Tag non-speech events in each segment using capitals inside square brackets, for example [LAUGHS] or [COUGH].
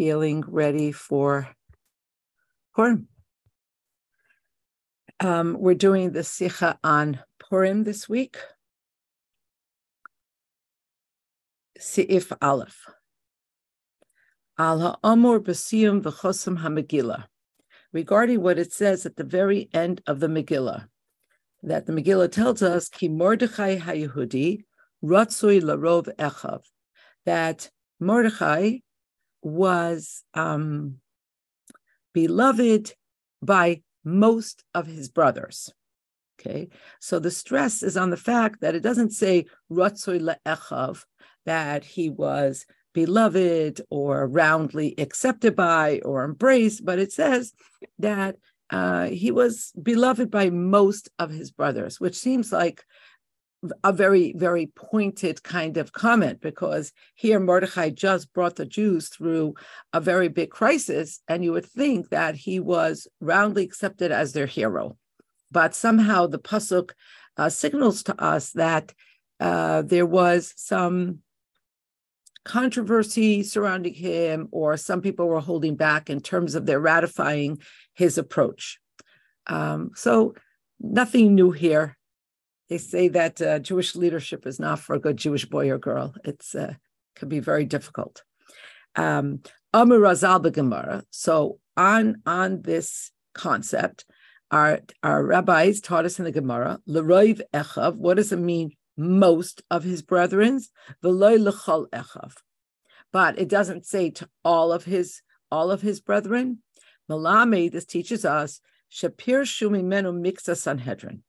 feeling ready for Purim. Um, we're doing the Sikha on Purim this week. Seif Aleph. Al ha'amur b'siyum v'chosam ha'megillah. Regarding what it says at the very end of the Megillah, that the Megillah tells us, Ki Mordechai ha'yehudi ratzui larov echav, that Mordechai was um, beloved by most of his brothers. Okay, so the stress is on the fact that it doesn't say Ratzoy le'echav, that he was beloved or roundly accepted by or embraced, but it says that uh, he was beloved by most of his brothers, which seems like a very, very pointed kind of comment because here Mordechai just brought the Jews through a very big crisis, and you would think that he was roundly accepted as their hero. But somehow the Pasuk uh, signals to us that uh, there was some controversy surrounding him, or some people were holding back in terms of their ratifying his approach. Um, so, nothing new here they say that uh, Jewish leadership is not for a good Jewish boy or girl. It's uh, can be very difficult. Um, Amir Razal Gemara. So on on this concept, our our rabbis taught us in the Gemara, Leroiv Echav. What does it mean? Most of his brethrens, Veloy Lechol Echav. But it doesn't say to all of his all of his brethren. Malami, this teaches us Shapir Shumi Menu Mixa Sanhedrin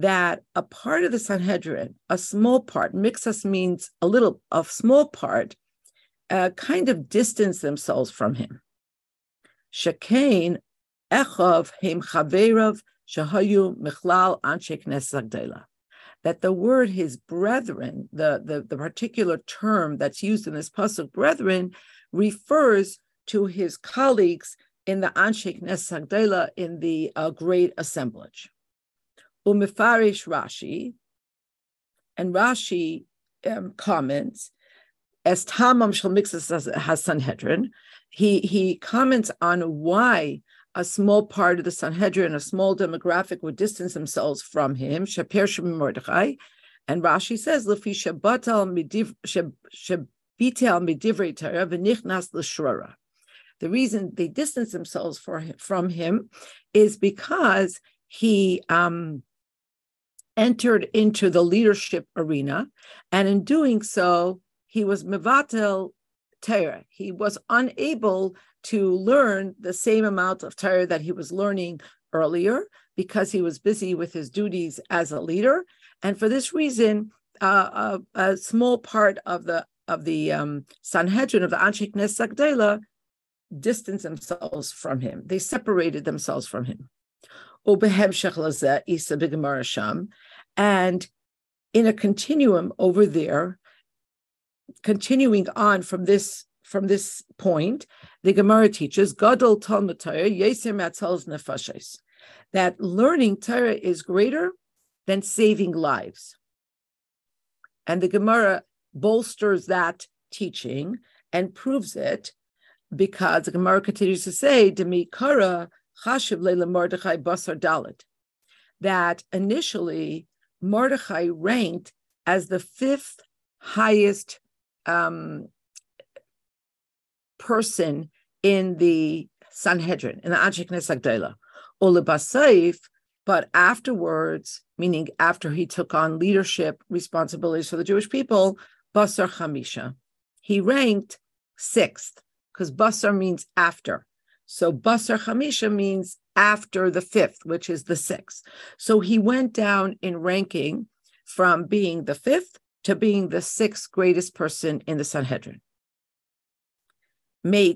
that a part of the Sanhedrin, a small part, mixas means a little, a small part, uh, kind of distance themselves from him. Shekain echov heim chaverav shahayu michlal anshe knesset That the word his brethren, the, the, the particular term that's used in this pasuk, brethren, refers to his colleagues in the Anshe in the uh, great assemblage. Umifarish Rashi, and Rashi um, comments, as Tamam Shalmixas has Sanhedrin, he, he comments on why a small part of the Sanhedrin, a small demographic, would distance themselves from him, Shapir Mordechai. And Rashi says, Lefi Shabbatal Shabitel Midivrei Torah v'nichnas l'shrora. The reason they distance themselves for, from him is because he um, entered into the leadership arena, and in doing so, he was mevatel Torah. He was unable to learn the same amount of Torah that he was learning earlier because he was busy with his duties as a leader, and for this reason, uh, a, a, small part of the of the um, Sanhedrin of the Anshe Knesset Gdela distanced themselves from him. They separated themselves from him. And in a continuum over there, continuing on from this from this point, the Gemara teaches Gadol Talmud Torah Yeser Matzal's Nefashes that learning Torah is greater than saving lives, and the Gemara bolsters that teaching and proves it because the Gemara continues to say Demi Kara Chashiv Leila Mordechai Basar Dalit that initially Mordechai ranked as the fifth highest um, person in the Sanhedrin, in the Anshe Knesset Gdela. Ulibasayif, but afterwards, meaning after he took on leadership responsibilities for the Jewish people, Basar Chamisha. He ranked sixth, because Basar means after. So Basar Chamisha means after the fifth, which is the sixth. So he went down in ranking from being the fifth to being the sixth greatest person in the Sanhedrin. So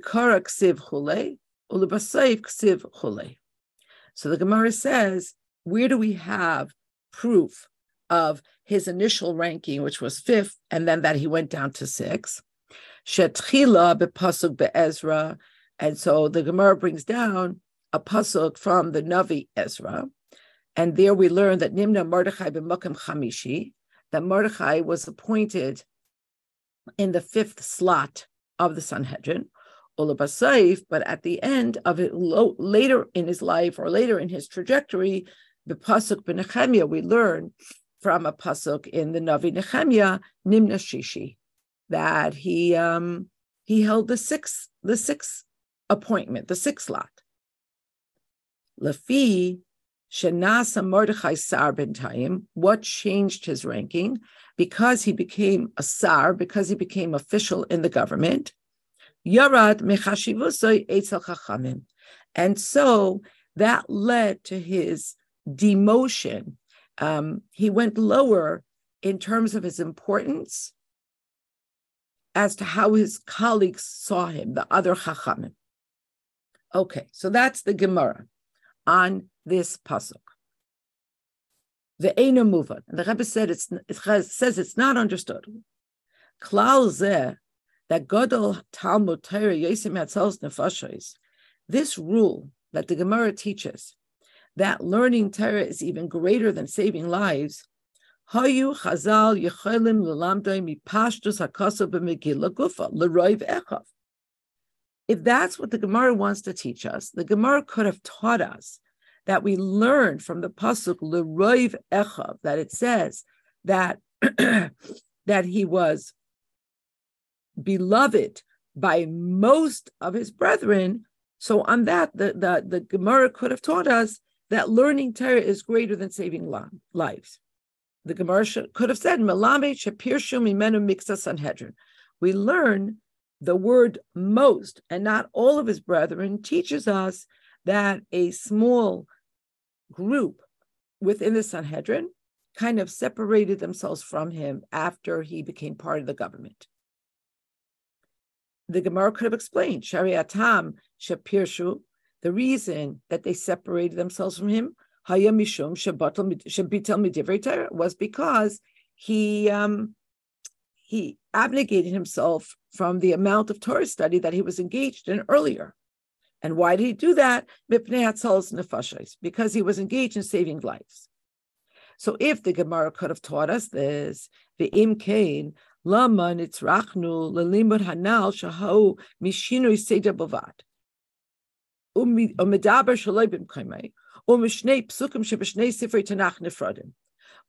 the Gemara says, where do we have proof of his initial ranking, which was fifth, and then that he went down to sixth? And so the Gemara brings down a pasuk from the Navi Ezra, and there we learn that Nimna Mordechai b'Makom Chamishi, that Mordechai was appointed in the fifth slot of the Sanhedrin, but at the end of it, later in his life or later in his trajectory, the pasuk b'Nechemia, we learn from a pasuk in the Navi Nechemia, Nimna Shishi, that he um, he held the sixth the sixth appointment, the sixth lot. Lafi Shenasa Mordechai Sar Bintayim, what changed his ranking? Because he became a Sar, because he became official in the government. Yarad Chachamim. And so that led to his demotion. Um, he went lower in terms of his importance as to how his colleagues saw him, the other Chachamim. Okay, so that's the Gemara on this pasuk. The Eina. And the Rebbe said it's, it says it's not understood. Klal zeh that Godel Talmud Torah Yosim Hatzels Nefashos. This rule that the Gemara teaches that learning Torah is even greater than saving lives. Hayu Chazal Yechelim Lelamdoi Mipashtus Hakasav B'Megillah Gufa L'Roiv Echav. If that's what the Gemara wants to teach us, the Gemara could have taught us that we learn from the pasuk Leroiv Echav that it says that [CLEARS THROAT] that he was beloved by most of his brethren. So on that, the, the, the Gemara could have taught us that learning Torah is greater than saving lives. The Gemara could have said, Melame Shapirshu Mimenu Mixa Sanhedrin. We learn the word most and not all of his brethren teaches us that a small group within the Sanhedrin kind of separated themselves from him after he became part of the government. The Gemara could have explained Shariatam Shapirshu, the reason that they separated themselves from him, Hayamishum Shabitel was because he um, he abnegated himself from the amount of Torah study that he was engaged in earlier. And why did he do that? Because he was engaged in saving lives. So if the Gemara could have taught us this, the im kain lama nitzrachnu lelimud hanal shahu mishinui seder bavad. Umedaber shaloi. Umishnei psukim shebeshnei sifrei tanach nefradim.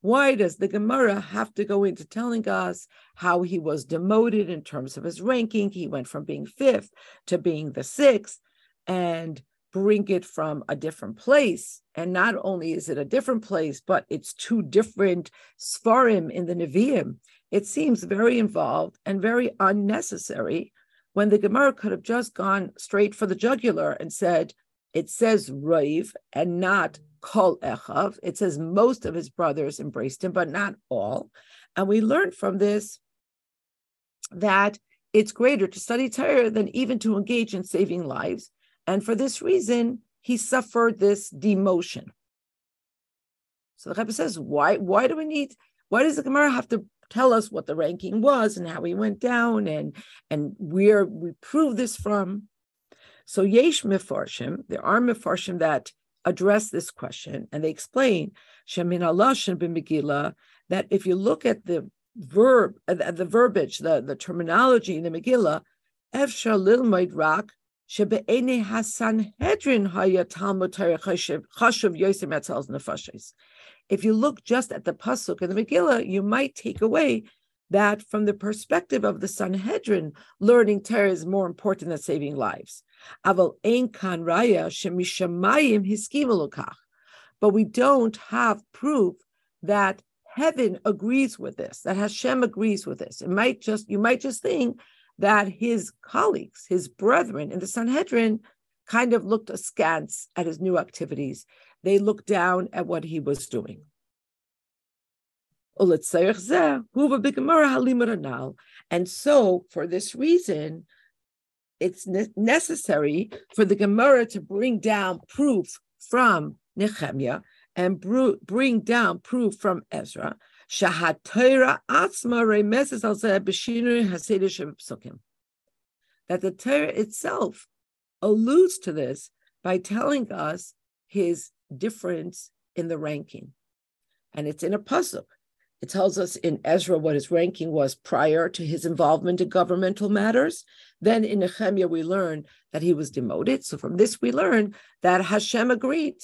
Why does the Gemara have to go into telling us how he was demoted in terms of his ranking? He went from being fifth to being the sixth and bring it from a different place. And not only is it a different place, but it's two different Sfarim in the Nevi'im. It seems very involved and very unnecessary when the Gemara could have just gone straight for the jugular and said, it says Raiv and not Kol Echav. It says most of his brothers embraced him, but not all. And we learned from this that it's greater to study Torah than even to engage in saving lives. And for this reason, he suffered this demotion. So the Rebbe says, why, why do we need, why does the Gemara have to tell us what the ranking was and how he went down and, and where we prove this from? So Yesh Mefarshim, there are Mefarshim that address this question, and they explain Shemin Alashin b'Megillah that if you look at the verb, the verbiage, the, the terminology in the Megillah, Efshar Lilmaid Rak Haya Talmud. If you look just at the pasuk in the Megillah, you might take away that from the perspective of the Sanhedrin, learning Torah is more important than saving lives. But we don't have proof that heaven agrees with this, that Hashem agrees with this. It might just you might just think that his colleagues, his brethren in the Sanhedrin, kind of looked askance at his new activities. They looked down at what he was doing. And so, for this reason, it's ne- necessary for the Gemara to bring down proof from Nehemiah and br- bring down proof from Ezra. That the Torah itself alludes to this by telling us his difference in the ranking. And it's in a pasuk It tells us in Ezra what his ranking was prior to his involvement in governmental matters. Then in Nehemiah, we learn that he was demoted. So from this, we learn that Hashem agreed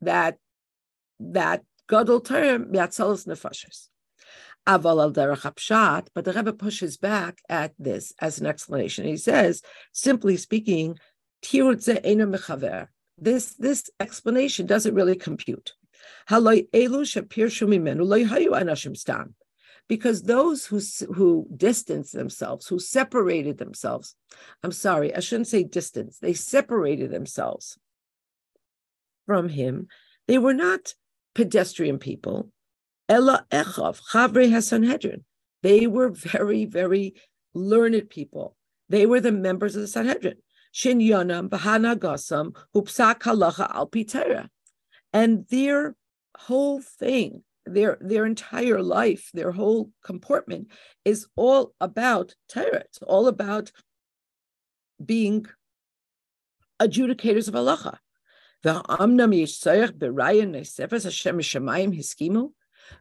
that that Gadol term Yatzalas Nefashis. Aval al derech but the Rebbe pushes back at this as an explanation. He says, simply speaking, tirutze ena mechaver. this this explanation doesn't really compute. Because those who who distanced themselves, who separated themselves, I'm sorry, I shouldn't say distance, they separated themselves from him. They were not pedestrian people. Ella Chavre. They were very, very learned people. They were the members of the Sanhedrin. Shin Yonam, Bahana Hupsak Halacha Al Pitera. And their whole thing, their their entire life, their whole comportment is all about Torah. It's all about being adjudicators of halacha.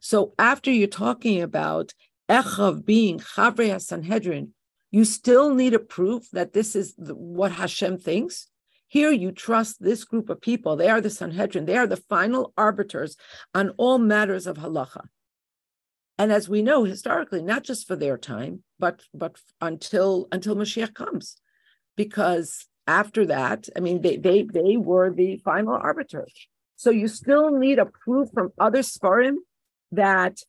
So after you're talking about Echav being Chavrei Sanhedrin, you still need a proof that this is what Hashem thinks. Here you trust this group of people. They are the Sanhedrin. They are the final arbiters on all matters of halacha. And as we know historically, not just for their time, but but until until Mashiach comes, because after that, I mean, they they they were the final arbiters. So you still need a proof from other Sfarim that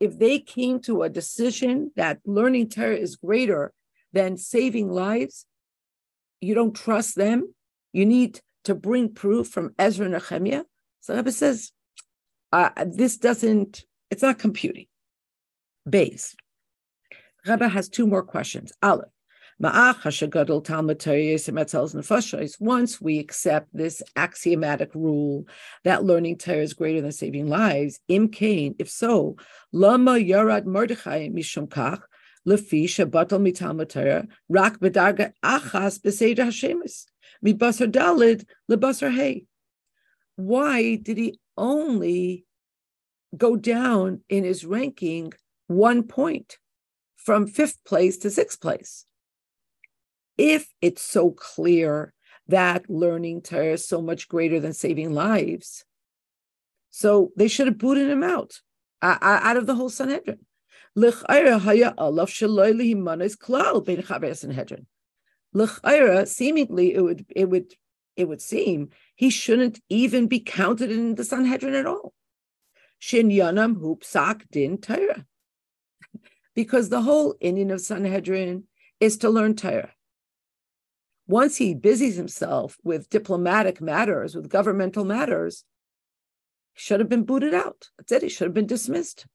if they came to a decision that learning Torah is greater than saving lives, you don't trust them. You need to bring proof from Ezra and Nehemiah. So Rebbe says, uh, this doesn't, it's not computing. Base. Rebbe has two more questions. Aleph. Once we accept this axiomatic rule that learning Torah is greater than saving lives, im kain, if so, lama yarad Mordechai mishum kach, lefi shebatal mitalmud Torah, rak bedarga achas beseder hashemis, mibasar dalid lebasar hey. Why did he only go down in his ranking one point from fifth place to sixth place? if it's so clear that learning Torah is so much greater than saving lives, so they should have booted him out uh, out of the whole Sanhedrin. Seemingly, it would it would it would seem he shouldn't even be counted in the Sanhedrin at all. Shin din because the whole inyan of Sanhedrin is to learn Torah once he busies himself with diplomatic matters, with governmental matters, he should have been booted out. That's it. He should have been dismissed.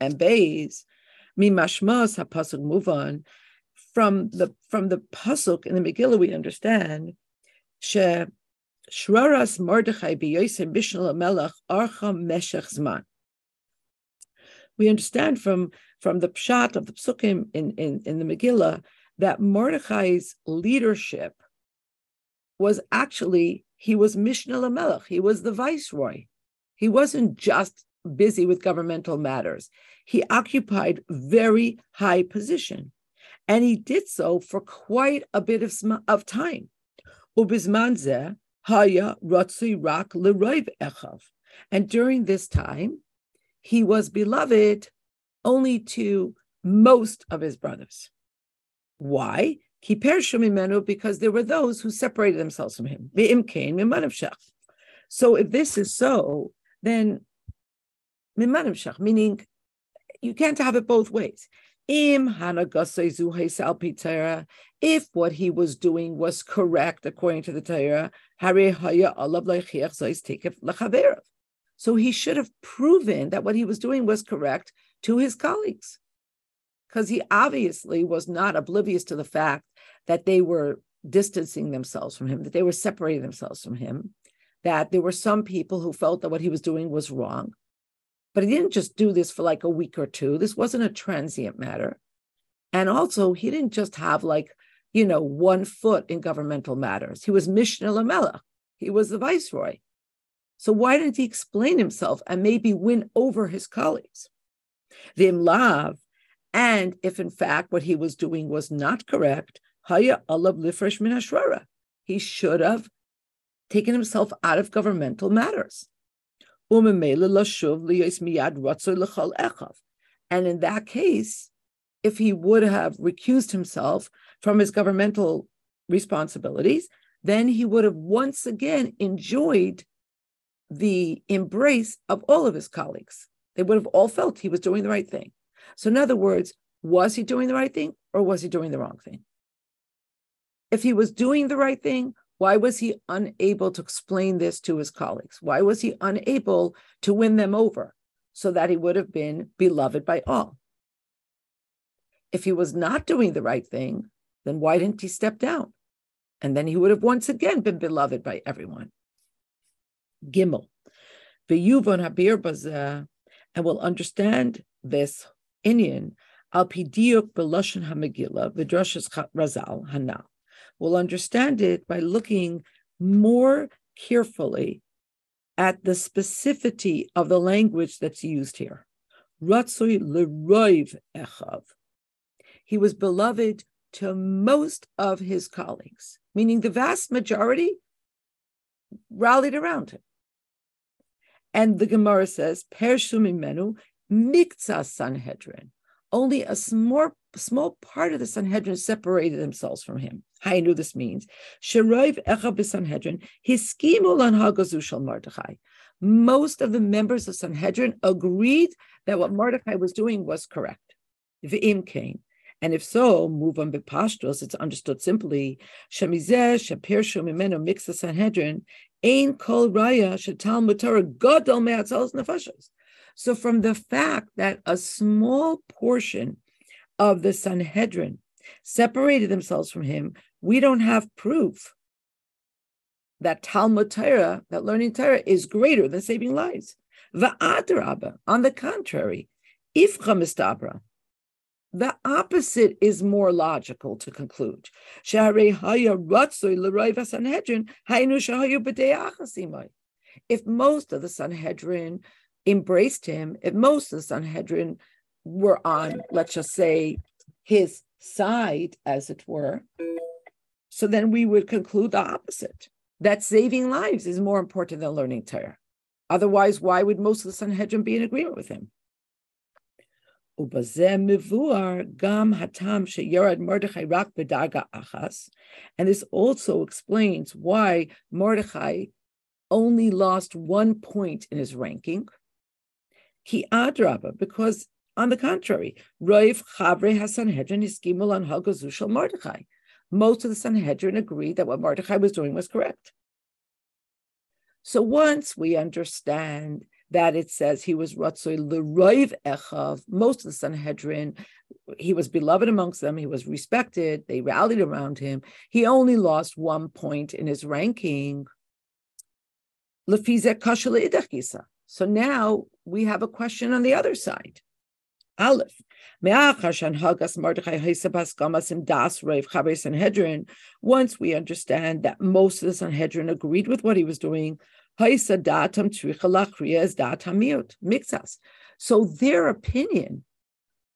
And Bays, Mimashmas HaPasuk, move on. From the from the pasuk in the Megillah, we understand she Shraras Mordechai b'Yosem Bishnal Melech Archa Meshech Zman. We understand from from the pshat of the psukim in, in, in the Megillah that Mordechai's leadership was actually, he was Mishnah Lamelech, he was the viceroy. He wasn't just busy with governmental matters. He occupied very high position. And he did so for quite a bit of, of time. echav. And during this time, he was beloved only to most of his brothers. Why? Because there were those who separated themselves from him. So if this is so, then meaning you can't have it both ways. If what he was doing was correct according to the Torah, so he should have proven that what he was doing was correct to his colleagues because he obviously was not oblivious to the fact that they were distancing themselves from him, that they were separating themselves from him, that there were some people who felt that what he was doing was wrong. But he didn't just do this for like a week or two. This wasn't a transient matter. And also, he didn't just have like, you know, one foot in governmental matters. He was Mishnah Lamela. He was the viceroy. So why didn't he explain himself and maybe win over his colleagues? The imlav, and if in fact what he was doing was not correct, haya alav lifresh min He should have taken himself out of governmental matters. And in that case, if he would have recused himself from his governmental responsibilities, then he would have once again enjoyed the embrace of all of his colleagues. They would have all felt he was doing the right thing. So, in other words, was he doing the right thing or was he doing the wrong thing? If he was doing the right thing, why was he unable to explain this to his colleagues? Why was he unable to win them over so that he would have been beloved by all? If he was not doing the right thing, then why didn't he step down? And then he would have once again been beloved by everyone. Gimel. V'yuvon habir bazeh, and will understand this inyan al pidiyuk beloshen hamegillah v'drashas razal hanal. We'll understand it by looking more carefully at the specificity of the language that's used here. Echav. He was beloved to most of his colleagues, meaning the vast majority rallied around him. And the Gemara says, Pershumimenu mikza Sanhedrin. Only a small, small part of the Sanhedrin separated themselves from him. I knew this means. Sheroiv Echa Sanhedrin, Hiskimu Lan Hagazushal Mordechai. Most of the members of Sanhedrin agreed that what Mordechai was doing was correct. V'im came. And if so, move on bepashtos, it's understood simply. Shemizeh shepirshu mimenu mixa Sanhedrin, ein kol raya shetal mutar gadol me'atzalos nefashos. So from the fact that a small portion of the Sanhedrin separated themselves from him, we don't have proof that Talmud Torah, that learning Torah, is greater than saving lives. Va'adraba, on the contrary, if mistabra, the opposite is more logical to conclude. If most of the Sanhedrin embraced him, if most of the Sanhedrin were on, let's just say, his side, as it were, so then we would conclude the opposite that saving lives is more important than learning Torah. Otherwise, why would most of the Sanhedrin be in agreement with him? And this also explains why Mordechai only lost one point in his ranking. Ki adraba, because on the contrary, Roiv Chavre HaSanhedrin Iskimul on Mordechai. Most of the Sanhedrin agreed that what Mordechai was doing was correct. So once we understand that it says he was Ratzoi Leroiv Echav, most of the Sanhedrin, he was beloved amongst them, he was respected, they rallied around him. He only lost one point in his ranking. So now we have a question on the other side. Aleph. Once we understand that most of the Sanhedrin agreed with what he was doing, so their opinion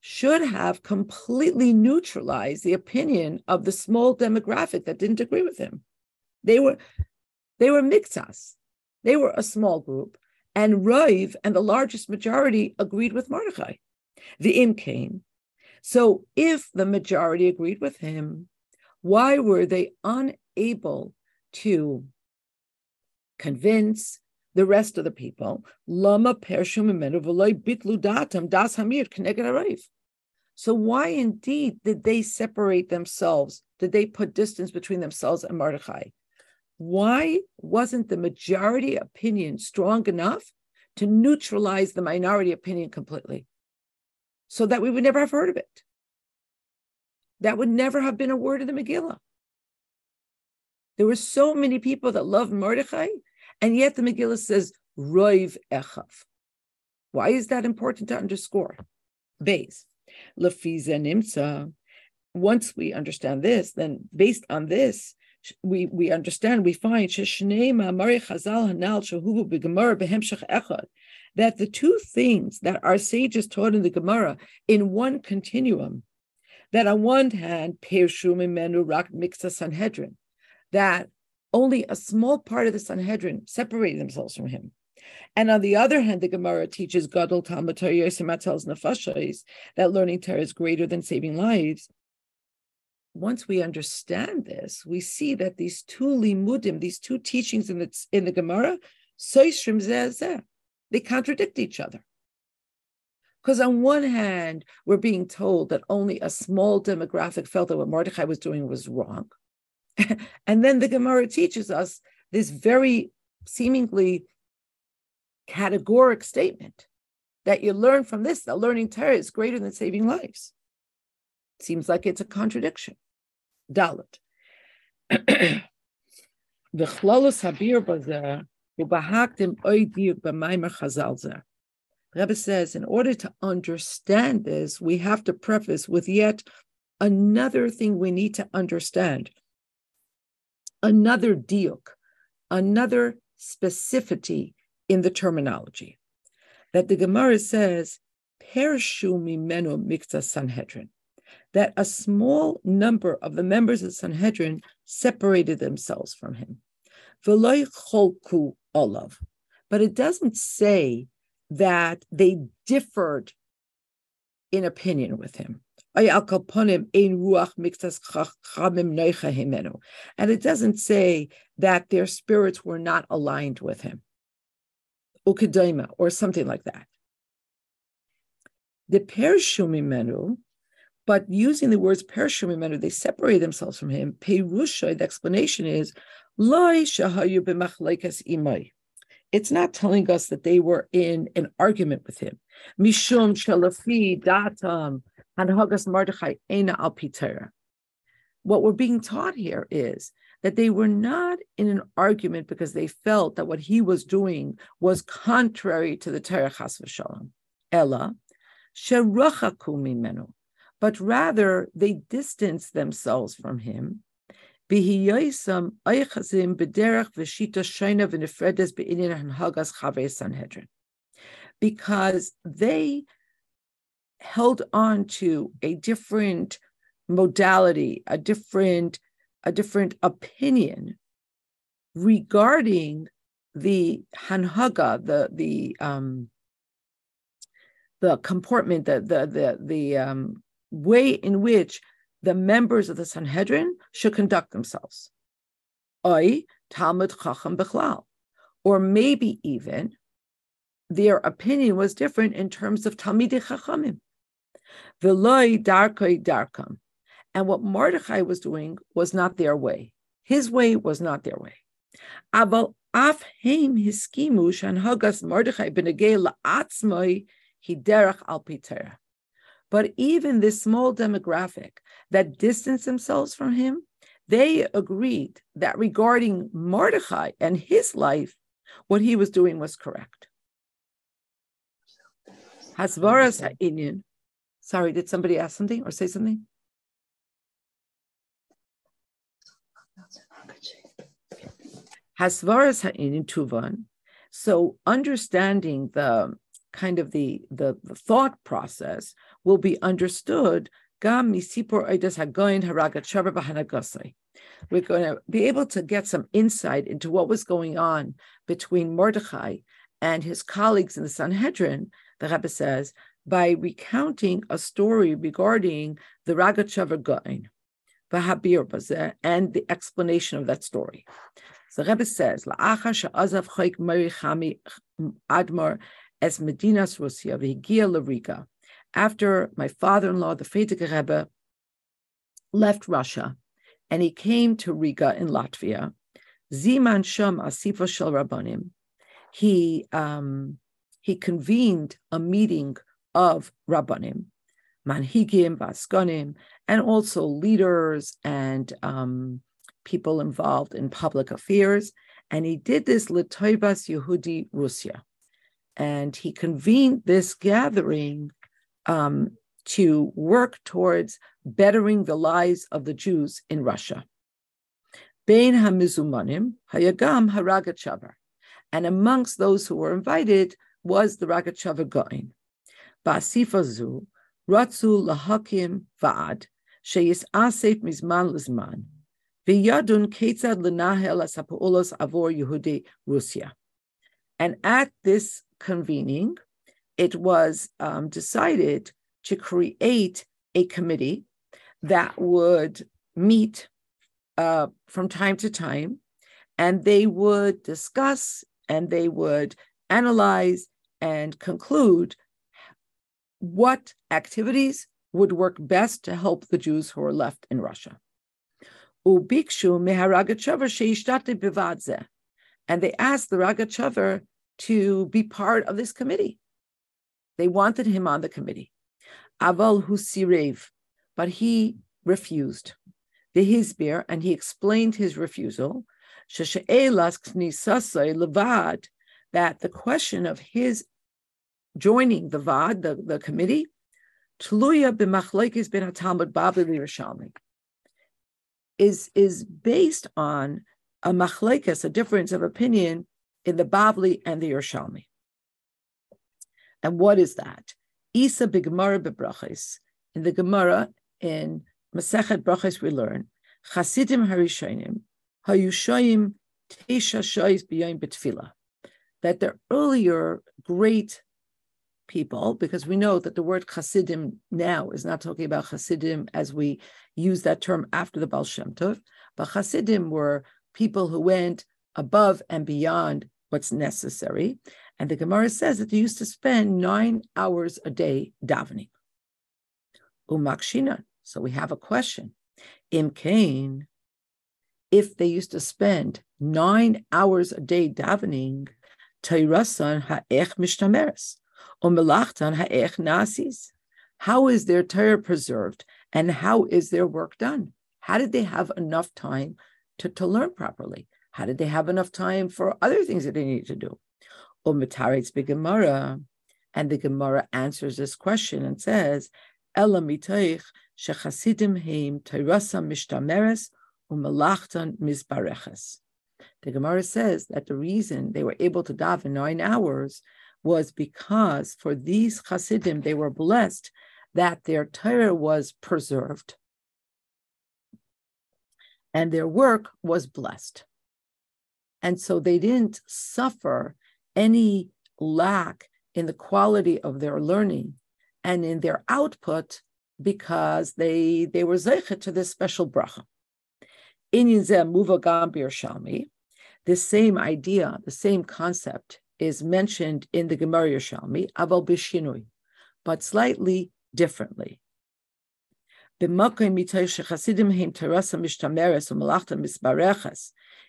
should have completely neutralized the opinion of the small demographic that didn't agree with him. They were they were mixas. They were a small group, and Rav and the largest majority agreed with Mordechai. The Im. So if the majority agreed with him, why were they unable to convince the rest of the people. Lama bitlu datam das hamir So why indeed did they separate themselves? Did they put distance between themselves and Mordechai? Why wasn't the majority opinion strong enough to neutralize the minority opinion completely? So that we would never have heard of it. That would never have been a word in the Megillah. There were so many people that loved Mordechai, and yet the Megillah says Roiv Echav. Why is that important to underscore? Base. Lafiza Nimsa. Once we understand this, then based on this, we, we understand, we find Sheshnema Mari Chazal Hanal Shahubu Begemar Behemshach Echad. That the two things that our sages taught in the Gemara in one continuum, that on one hand, Pershum Menu Rak Mixa Sanhedrin, that only a small part of the Sanhedrin separated themselves from him. And on the other hand, the Gemara teaches Gadol Talmud Torah Nefashos that learning Torah is greater than saving lives. Once we understand this, we see that these two limudim, these two teachings in the in the Gemara, they contradict each other. Because on one hand, we're being told that only a small demographic felt that what Mordechai was doing was wrong. [LAUGHS] and then the Gemara teaches us this very seemingly categoric statement that you learn from this that learning Torah is greater than saving lives. Seems like it's a contradiction. Dalit. [CLEARS THROAT] Rebbe says, in order to understand this, we have to preface with yet another thing we need to understand, another diuk, another specificity in the terminology. That the Gemara says, Pershu mimenu mikta Sanhedrin, that a small number of the members of Sanhedrin separated themselves from him. V'loy cholku olav. But it doesn't say that they differed in opinion with him. And it doesn't say that their spirits were not aligned with him. Or something like that. The Pershumimenu, but using the words Pershumimenu, they separate themselves from him. Perusha, the explanation is. It's not telling us that they were in an argument with him. Mishum datam What we're being taught here is that they were not in an argument because they felt that what he was doing was contrary to the Torah Chas v'Shalom. Ella, sherachaku mimenu, but rather they distanced themselves from him. Because they held on to a different modality, a different a different opinion regarding the hanhaga, the the um, the comportment, the the the the um, way in which the members of the Sanhedrin should conduct themselves. Oy Talmud Chacham Bechlal, or maybe even their opinion was different in terms of Talmidei Chachamim. Veloy Darkoi Darkam, and what Mordechai was doing was not their way. His way was not their way. Aval af heim Mordechai la'atzmoi hiderach al. But even this small demographic that distanced themselves from him, they agreed that regarding Mordechai and his life, what he was doing was correct. Hasvaras ha'inyan. Sorry, did somebody ask something or say something? Hasvaras ha'inin tuvan. So understanding the kind of the, the, the thought process will be understood gam misipur oidas hagoyin haragat We're going to be able to get some insight into what was going on between Mordechai and his colleagues in the Sanhedrin, the Rebbe says, by recounting a story regarding the Ragachover Gaon and the explanation of that story. So the Rebbe says, "La'achar she'azav chayk Mari Chami Admar es Medinas Russia v'higia l'Riga." After my father-in-law, the Frierdiker Rebbe, left Russia, and he came to Riga in Latvia, Ziman Sham Asifa Shel Rabbanim, he um, he convened a meeting of Rabbanim, Manhigim, Baskonim, and also leaders and um, people involved in public affairs. And he did this Litoivas Yehudi Russia. And he convened this gathering um, to work towards bettering the lives of the Jews in Russia. Bein hamizumanim hayagam haragat shavar. And amongst those who were invited was the Ragachover Gaon? Ba'asifa zu, ratzu lahakim va'ad, sheyis asef mizman lizman, v'yadun ketzad lenahel asapa'olos avor Yehudi Russia. And at this convening, it was um, decided to create a committee that would meet uh, from time to time and they would discuss and they would analyze and conclude what activities would work best to help the Jews who are left in Russia. And they asked the Ragachover to be part of this committee. They wanted him on the committee. Aval Husirev, but he refused. The Hizbir, and he explained his refusal. Levad, that the question of his joining the VAD, the, the committee, Tluya b'machlekes ben Talmud Babli Yerushalmi, is is based on a machlekes, a difference of opinion in the Babli and the Yerushalmi. And what is that? Isa b'Gemara b'Brachis. In the Gemara in Masechet Brachis, we learn Chasidim Harishonim Hayushayim Tesha Shais B'Yayim B'Tfila. That the earlier great people, because we know that the word Chasidim now is not talking about Chasidim as we use that term after the Baal Shem Tov, but Chasidim were people who went above and beyond what's necessary. And the Gemara says that they used to spend nine hours a day davening. Umakshina. So we have a question. Im Kain, if they used to spend nine hours a day davening, Tairasan ha'ech mishtameres, or melachtan ha'ech nasis. How is their Torah preserved and how is their work done? How did they have enough time to, to learn properly? How did they have enough time for other things that they need to do? Umataretz Gemara, and the Gemara answers this question and says, Ela mitoich shechasidim heim teirasa mishtameres umelachtan mizbareches. The Gemara says that the reason they were able to daven nine hours was because for these chasidim they were blessed that their Torah was preserved and their work was blessed. And so they didn't suffer any lack in the quality of their learning and in their output because they they were zeichet to this special bracha. The same idea, the same concept is mentioned in the Gemara Yerushalmi, aval bishinui, but slightly differently.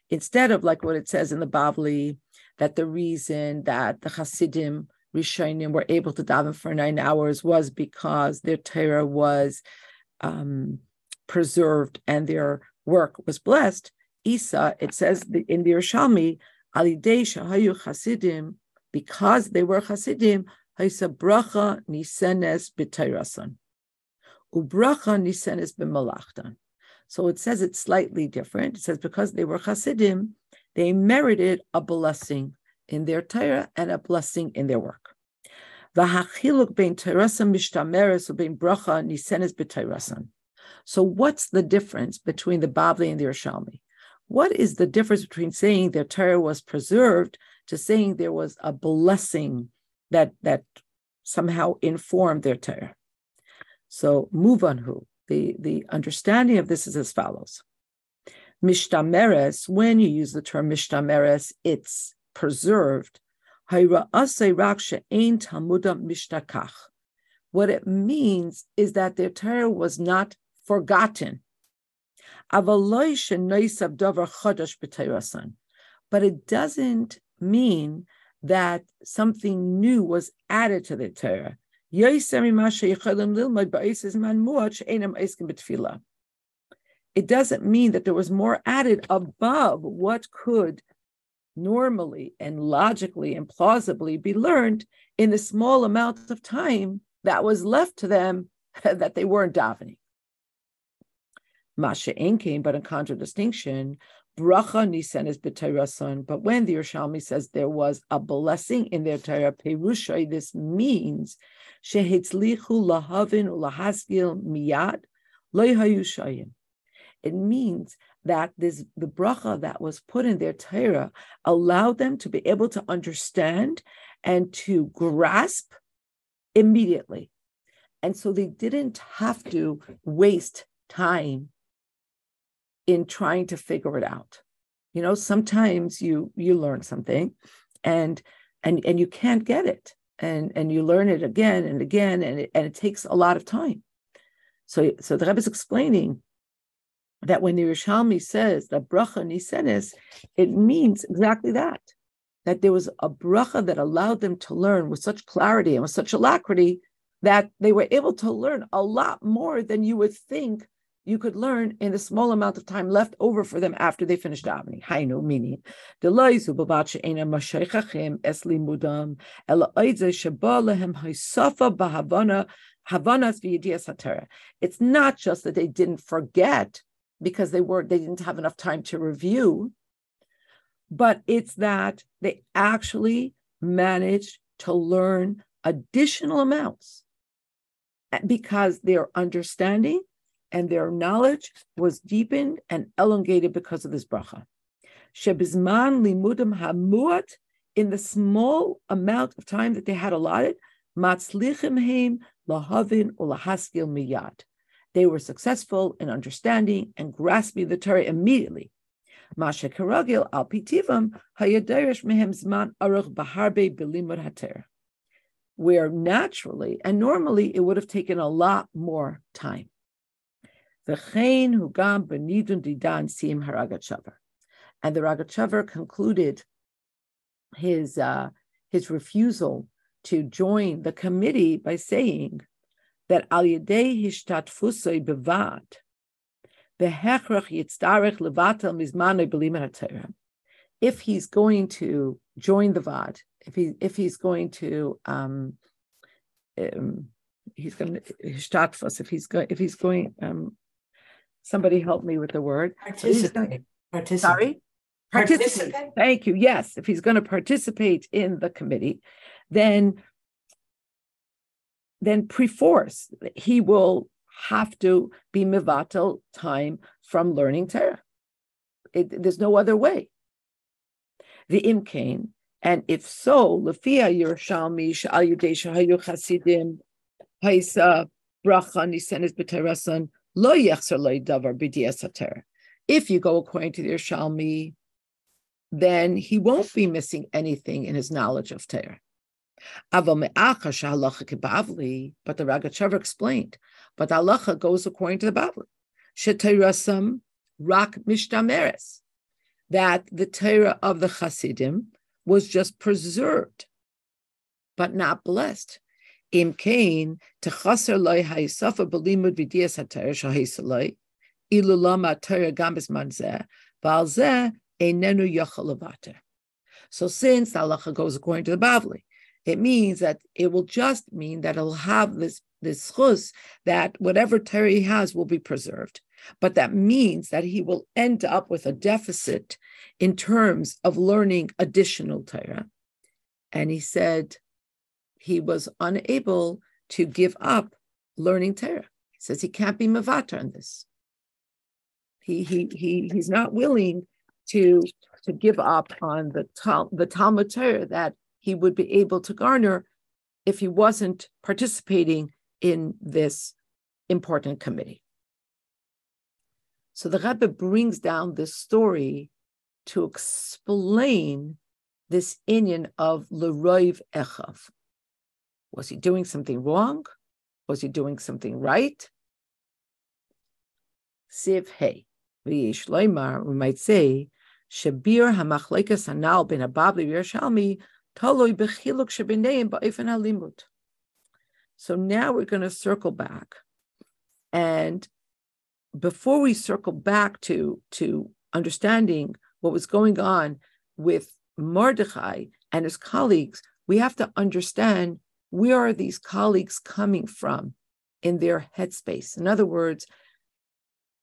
Instead of like what it says in the Bavli, that the reason that the Hasidim Rishonim were able to daven for nine hours was because their Torah was um, preserved and their work was blessed. Isa, it says in the Yerushalmi, Alidei Shahayu Hasidim, because they were Hasidim, Haisa bracha nisenes b'tayrasan. Ubracha nisenes b'malachtan. So it says it's slightly different. It says because they were Hasidim, they merited a blessing in their Torah and a blessing in their work. So what's the difference between the Bavli and the Yerushalmi? What is the difference between saying their Torah was preserved to saying there was a blessing that that somehow informed their Torah? So move on who the, the understanding of this is as follows. Mishtameres, when you use the term mishtameres, it's preserved. What it means is that their Torah was not forgotten. But it doesn't mean that something new was added to the Torah. It doesn't mean that there was more added above what could normally and logically and plausibly be learned in the small amount of time that was left to them [LAUGHS] that they weren't davening. Masha Enkin, but in contradistinction, bracha nisan is b'tayrasan. But when the Yerushalmi says there was a blessing in their Torah, perushay, this means shehitzlichu lahavin ulahaskil miyad loyhayushayim. It means that this the bracha that was put in their Torah allowed them to be able to understand and to grasp immediately. And so they didn't have to waste time in trying to figure it out. You know, sometimes you you learn something and and and you can't get it. And and you learn it again and again and it, and it takes a lot of time. So so the Rebbe is explaining that when the Yerushalmi says the bracha nisenes, it means exactly that. That there was a bracha that allowed them to learn with such clarity and with such alacrity that they were able to learn a lot more than you would think you could learn in the small amount of time left over for them after they finished davening. Hainu meaning. It's not just that they didn't forget because they were they didn't have enough time to review, but it's that they actually managed to learn additional amounts eh, because their understanding and their knowledge was deepened and elongated because of this bracha. Shebizman limudim hamuat, in the small amount of time that they had allotted, matzlichim heim lahavin ulahaskil miyad. They were successful in understanding and grasping the Torah immediately. Masha karagil al pitivam hayaderish mehem zman aruch baharbe belimud hater. Where naturally and normally it would have taken a lot more time. V'chein hugam benidun didan sim haragat And the Ragat concluded his uh, his refusal to join the committee by saying that al yedei hishtatfusoi bevad behechrach yitzdarech levatel mizmanoi belim If he's going to join the vad, if he if he's going to um, um he's going to hishtatfus, if he's going if he's going um Somebody help me with the word. Participate. Participate. Sorry? Participate. participate. Thank you. Yes, if he's going to participate in the committee, then then pre-force he will have to be mivatal time from learning Torah. It, there's no other way. The imkain, and if so, lefia Yerushalmi shal yudei shahayu chasidim haisa bracha nisenes b'terasan Lo davar If you go according to the Yerushalmi, then he won't be missing anything in his knowledge of Torah. But the Ragachover explained, but the halacha goes according to the Bavli. Sheteirasam rak mishtameres, that the Torah of the Hasidim was just preserved, but not blessed. Im kain techaser loy haisafa belimud vidias hater shahisaloi ilulama Torah gambis manzeh balzeh enenu yachal So since halacha goes according to the Bavli, it means that it will just mean that it'll have this this chus that whatever he has will be preserved. But that means that he will end up with a deficit in terms of learning additional Torah. And he said, he was unable to give up learning Torah. He says he can't be mavatar on this. He he he he's not willing to to give up on the the Talmud Torah that he would be able to garner if he wasn't participating in this important committee. So the Rebbe brings down this story to explain this inyan of Leroiv Echav, was he doing something wrong? Was he doing something right? Siv Hey. V'yesh loymar, we might say, Shabir hamachlekas hanal ben v'yashalmi So now we're going to circle back. And before we circle back to, to understanding what was going on with Mordechai and his colleagues, we have to understand where are these colleagues coming from in their headspace? In other words,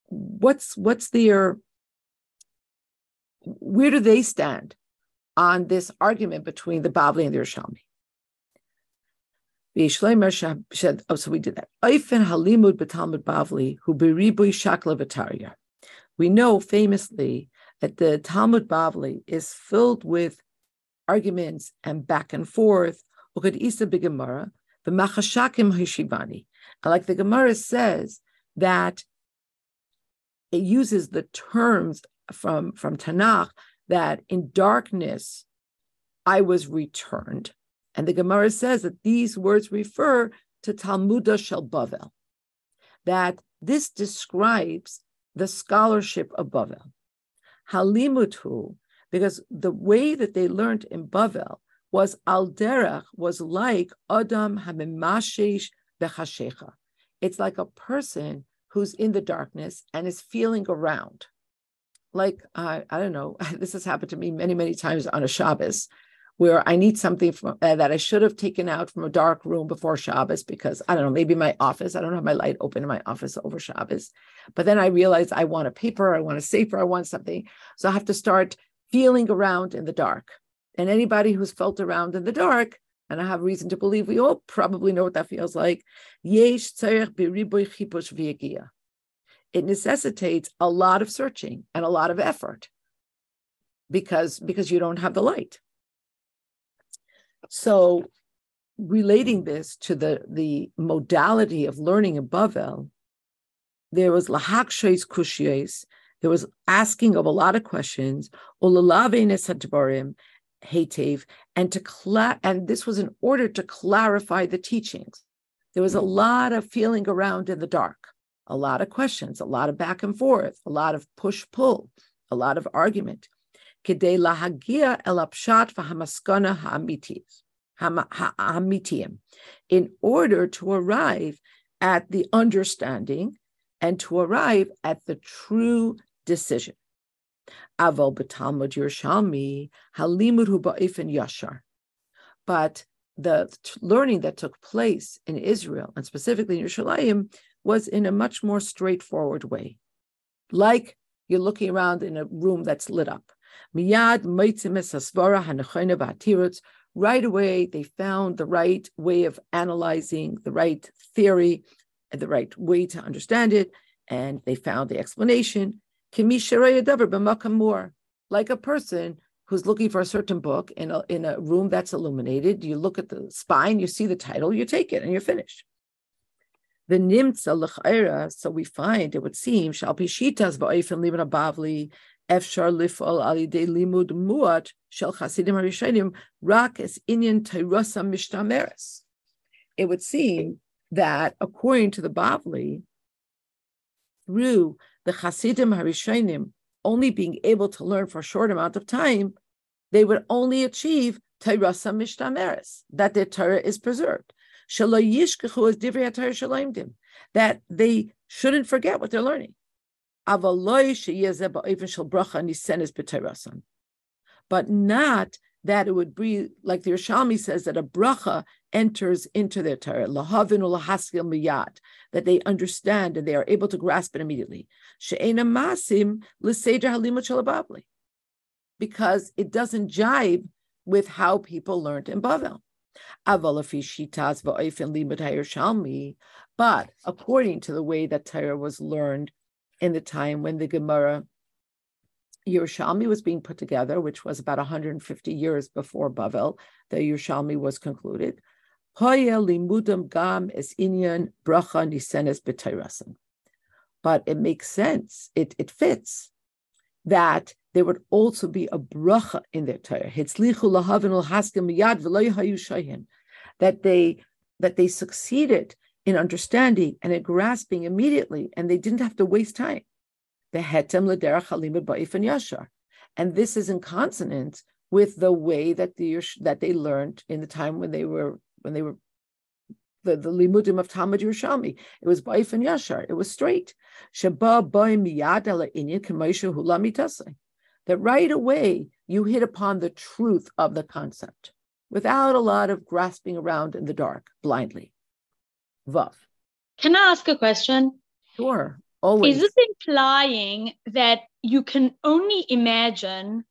what's what's their where do they stand on this argument between the Bavli and the Yerushalmi? Oh, so we did that. Oifen halimud betalmud Bavli, shakla We know famously that the Talmud Bavli is filled with arguments and back and forth. Ukad isa the machashakim hishivani. Like the Gemara says that it uses the terms from, from Tanakh that in darkness I was returned. And the Gemara says that these words refer to Talmudah Shel Bavel, that this describes the scholarship of Bavel. Halimutu, because the way that they learned in Bavel was al derech, was like Adam hamimashesh bechashecha. It's like a person who's in the darkness and is feeling around. Like, uh, I don't know, [LAUGHS] this has happened to me many, many times on a Shabbos where I need something from, uh, that I should have taken out from a dark room before Shabbos because I don't know, maybe my office, I don't have my light open in my office over Shabbos. But then I realize I want a paper, I want a safer, I want something. So I have to start feeling around in the dark. And anybody who's felt around in the dark, and I have reason to believe we all probably know what that feels like. It necessitates a lot of searching and a lot of effort because, because you don't have the light. So, relating this to the, the modality of learning in Bavel, there was lahakshes kushyes, there was asking of a lot of questions, hetev, and to cla- and this was in order to clarify the teachings. There was a lot of feeling around in the dark, a lot of questions, a lot of back and forth, a lot of push pull, a lot of argument in order to arrive at the understanding and to arrive at the true decision. B'talmud Yerushalmi halimud hu ba'ifin yashar. But the learning that took place in Israel and specifically in Yerushalayim was in a much more straightforward way. Like you're looking around in a room that's lit up. Right away, they found the right way of analyzing, the right theory, and the right way to understand it, and they found the explanation. Like a person who's looking for a certain book in a, in a room that's illuminated, you look at the spine, you see the title, you take it, and you're finished. The nimtza l'chaira, so we find, it would seem, shall be shitas va'oifen libra bavli, efshar lifol alidei limud muat shel chasidim harishanim rak es inyan teirasa mishtameres. It would seem that according to the Bavli, through the Hasidim harishanim only being able to learn for a short amount of time, they would only achieve teirasa mishtameres, that their Torah is preserved. That they shouldn't forget what they're learning. But not that it would be like the Yerushalmi says that a bracha enters into their Torah, miyad, that they understand and they are able to grasp it immediately. Because it doesn't jibe with how people learned in Bavel. But according to the way that Torah was learned in the time when the Gemara Yerushalmi was being put together, which was about 150 years before Bavel, the Yerushalmi was concluded. But it makes sense, it, it fits that there would also be a bracha in their Torah. That they that they succeeded in understanding and in grasping immediately, and they didn't have to waste time. The hetem and and this is in consonance with the way that the that they learned in the time when they were when they were the, the limudim of Talmud Yerushalmi. It was ba'if and yashar. It was straight. Sheba inyan That right away you hit upon the truth of the concept without a lot of grasping around in the dark blindly. Vav. Can I ask a question? Sure. Always. Is this implying that you can only imagine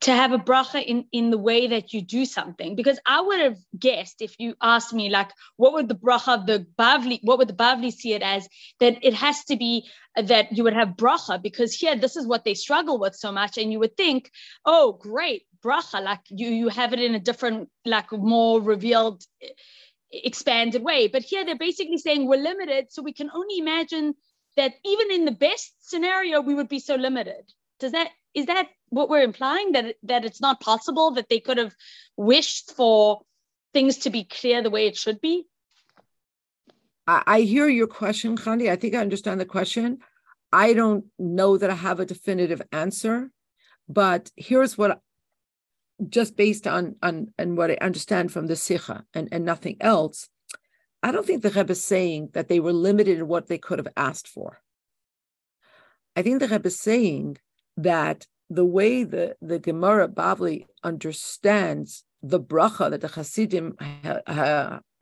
to have a bracha in, in the way that you do something. Because I would have guessed if you asked me, like, what would the bracha, the Bavli, what would the Bavli see it as? That it has to be uh, that you would have bracha, because here, this is what they struggle with so much. And you would think, oh, great, bracha, like you, you have it in a different, like more revealed, eh, expanded way. But here they're basically saying we're limited. So we can only imagine that even in the best scenario, we would be so limited. Does that is that what we're implying that that it's not possible that they could have wished for things to be clear the way it should be? I, I hear your question, Khandi. I think I understand the question. I don't know that I have a definitive answer, but here's what just based on on and what I understand from the Sikha and, and nothing else, I don't think the Rebbe is saying that they were limited in what they could have asked for. I think the Rebbe is saying that the way the, the Gemara Bavli understands the bracha that the Hasidim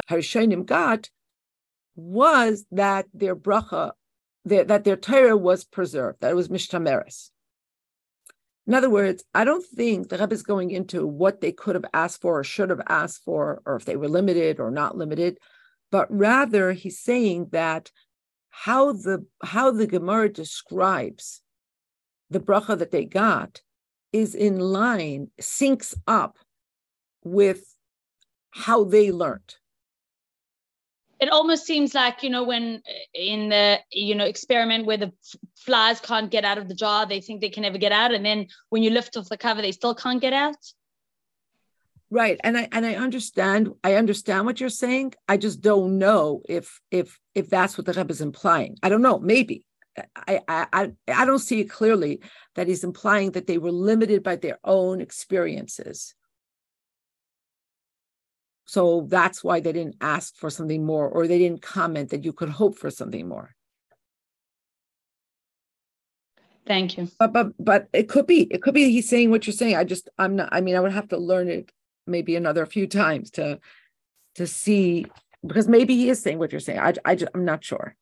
Harishonim got was that their bracha, their, that their Torah was preserved, that it was mishtameres. In other words, I don't think the Rebbe is going into what they could have asked for or should have asked for, or if they were limited or not limited, but rather he's saying that how the how the Gemara describes the bracha that they got is in line, syncs up with how they learned. It almost seems like, you know, when in the, you know, experiment where the flies can't get out of the jar, they think they can never get out. And then when you lift off the cover, they still can't get out. Right. And I and I understand I understand what you're saying. I just don't know if if if that's what the Rebbe is implying. I don't know, maybe. I, I I don't see it clearly that he's implying that they were limited by their own experiences. So that's why they didn't ask for something more, or they didn't comment that you could hope for something more. Thank you. But but but it could be it could be he's saying what you're saying. I just I'm not. I mean, I would have to learn it maybe another few times to to see because maybe he is saying what you're saying. I I just, I'm not sure.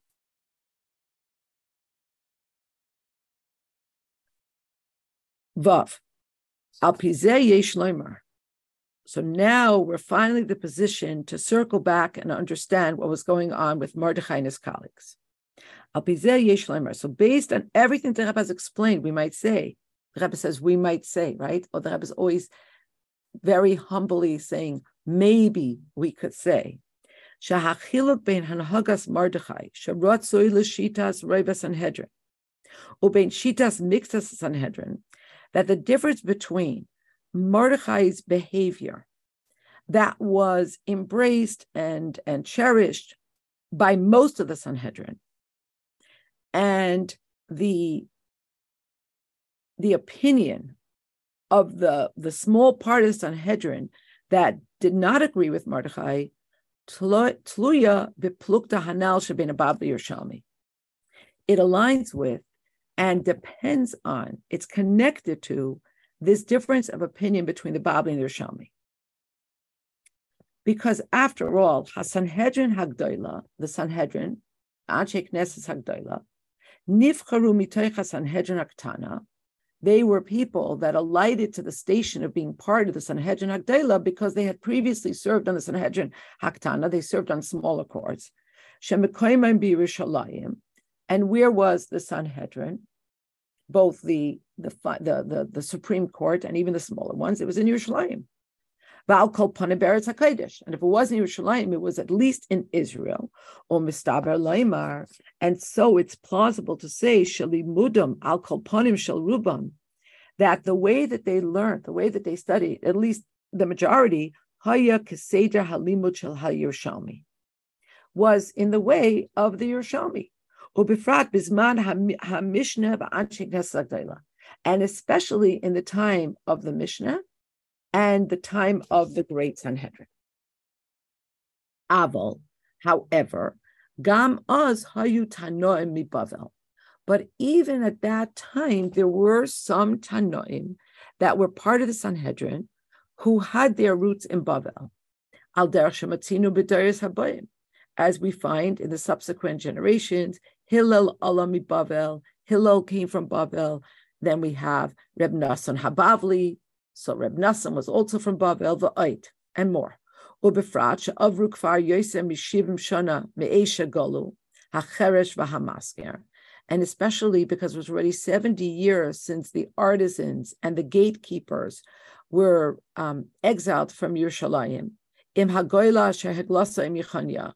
Vav. Al yesh So now we're finally the position to circle back and understand what was going on with Mordechai and his colleagues. Al yesh So based on everything the Rebbe has explained, we might say, the Rebbe says we might say, right? Or the Rebbe is always very humbly saying, maybe we could say. Shahachiluk bein hanhagas Mordechai, sharotzoi l'shitas reba Sanhedrin, ubein shitas mixtas Sanhedrin, that the difference between Mordechai's behavior that was embraced and, and cherished by most of the Sanhedrin and the, the opinion of the, the small part of the Sanhedrin that did not agree with Mordechai. It aligns with and depends on, it's connected to this difference of opinion between the Babli and the Yerushalmi. Because after all, Hasanhedrin Hagdoila, the Sanhedrin, Anshe Knesset Hagdoila, Nifcharu Mitoich Hasanhedrin Aktana, they were people that alighted to the station of being part of the Sanhedrin Hagdoila because they had previously served on the Sanhedrin Haktana, they served on smaller courts. Shemekoimim Birushalayim, and where was the Sanhedrin? Both the, the the, the the Supreme Court and even the smaller ones. It was in Yerushalayim. And if it wasn't Yerushalayim, it was at least in Israel, or Mistaber Laimar. And so it's plausible to say, Shalimudam al kol panim shel rubam, that the way that they learned, the way that they studied, at least the majority, Haya Keseder Halimut Shel was in the way of the Yerushalmi. And especially in the time of the Mishnah and the time of the Great Sanhedrin. Aval, however, gam az hayu tanoim mibavel. But even at that time, there were some tanoim that were part of the Sanhedrin who had their roots in Bavel. Al as we find in the subsequent generations, Hillel Alami Bavel, Hillel came from Bavel. Then we have Reb Nassan Habavli. So Reb Nassan was also from Bavel, Va'ait, and more. Ubefrat, Avru Kfar Yosem Mishivim Shana Me'esha Golu, HaCheresh V'Hamasker. And especially because it was already 70 years since the artisans and the gatekeepers were um, exiled from Yerushalayim. Im Hagoyla Sheheglasa Im Yechanya.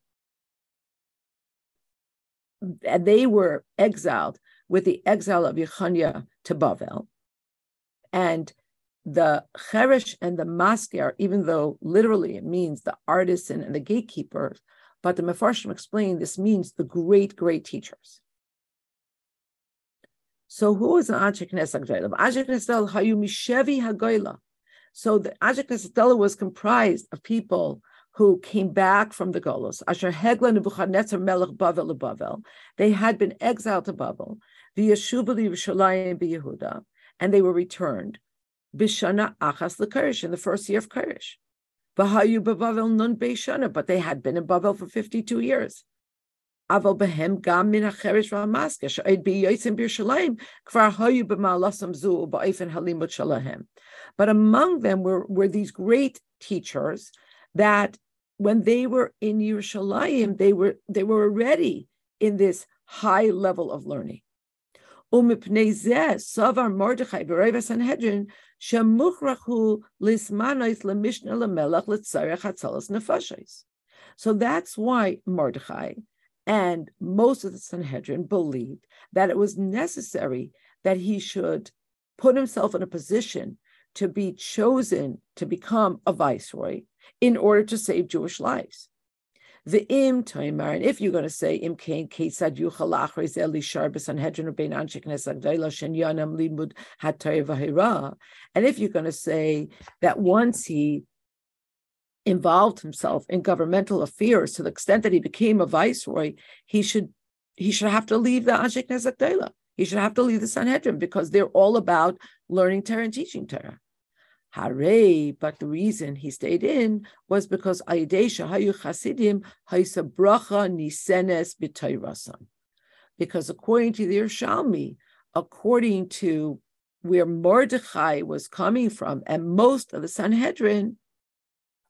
They were exiled with the exile of Yechanya to Bavel. And the Cheresh and the Masker, even though literally it means the artisan and the gatekeepers, but the Mefarshim explain this means the great, great teachers. So who is an Knesset Gdoila? Anshe Hayu Mishevi Hagoila. So the Knesset was comprised of people who came back from the Golos. Asher Hegla Nebuchadnezzar Melech Bavel Bavel. They had been exiled to Bavel. The Yeshuva Yerushalayim Yehuda, and they were returned. Bishana Achas Lekarish in the first year of Karish. Vahayu Bavel Nun Beishana, but they had been in Bavel for 52 years. Aval behem gam min acherish she'ed biyotzim b'Yerushalayim kvar hayu b'ma'alasam zu ba'efen halimut shalahem. But among them were, were these great teachers that when they were in Yerushalayim, they were they were already in this high level of learning. So that's why Mordechai and most of the Sanhedrin believed that it was necessary that he should put himself in a position to be chosen to become a viceroy in order to save Jewish lives. The im toimar, and if you're going to say im kain kesad yuchal achres eli shar Sanhedrin bein anshik nesagdayla shen yanam limud hatay and if you're going to say that once he involved himself in governmental affairs to the extent that he became a viceroy, he should he should have to leave the Anshik Nezak He should have to leave the Sanhedrin because they're all about learning Torah and teaching Torah. Hare, but the reason he stayed in was because Ayadesha Hayu Chasidim Haisa Nisenes B'Toirasan. Because according to the Yerushalmi, according to where Mordechai was coming from, and most of the Sanhedrin,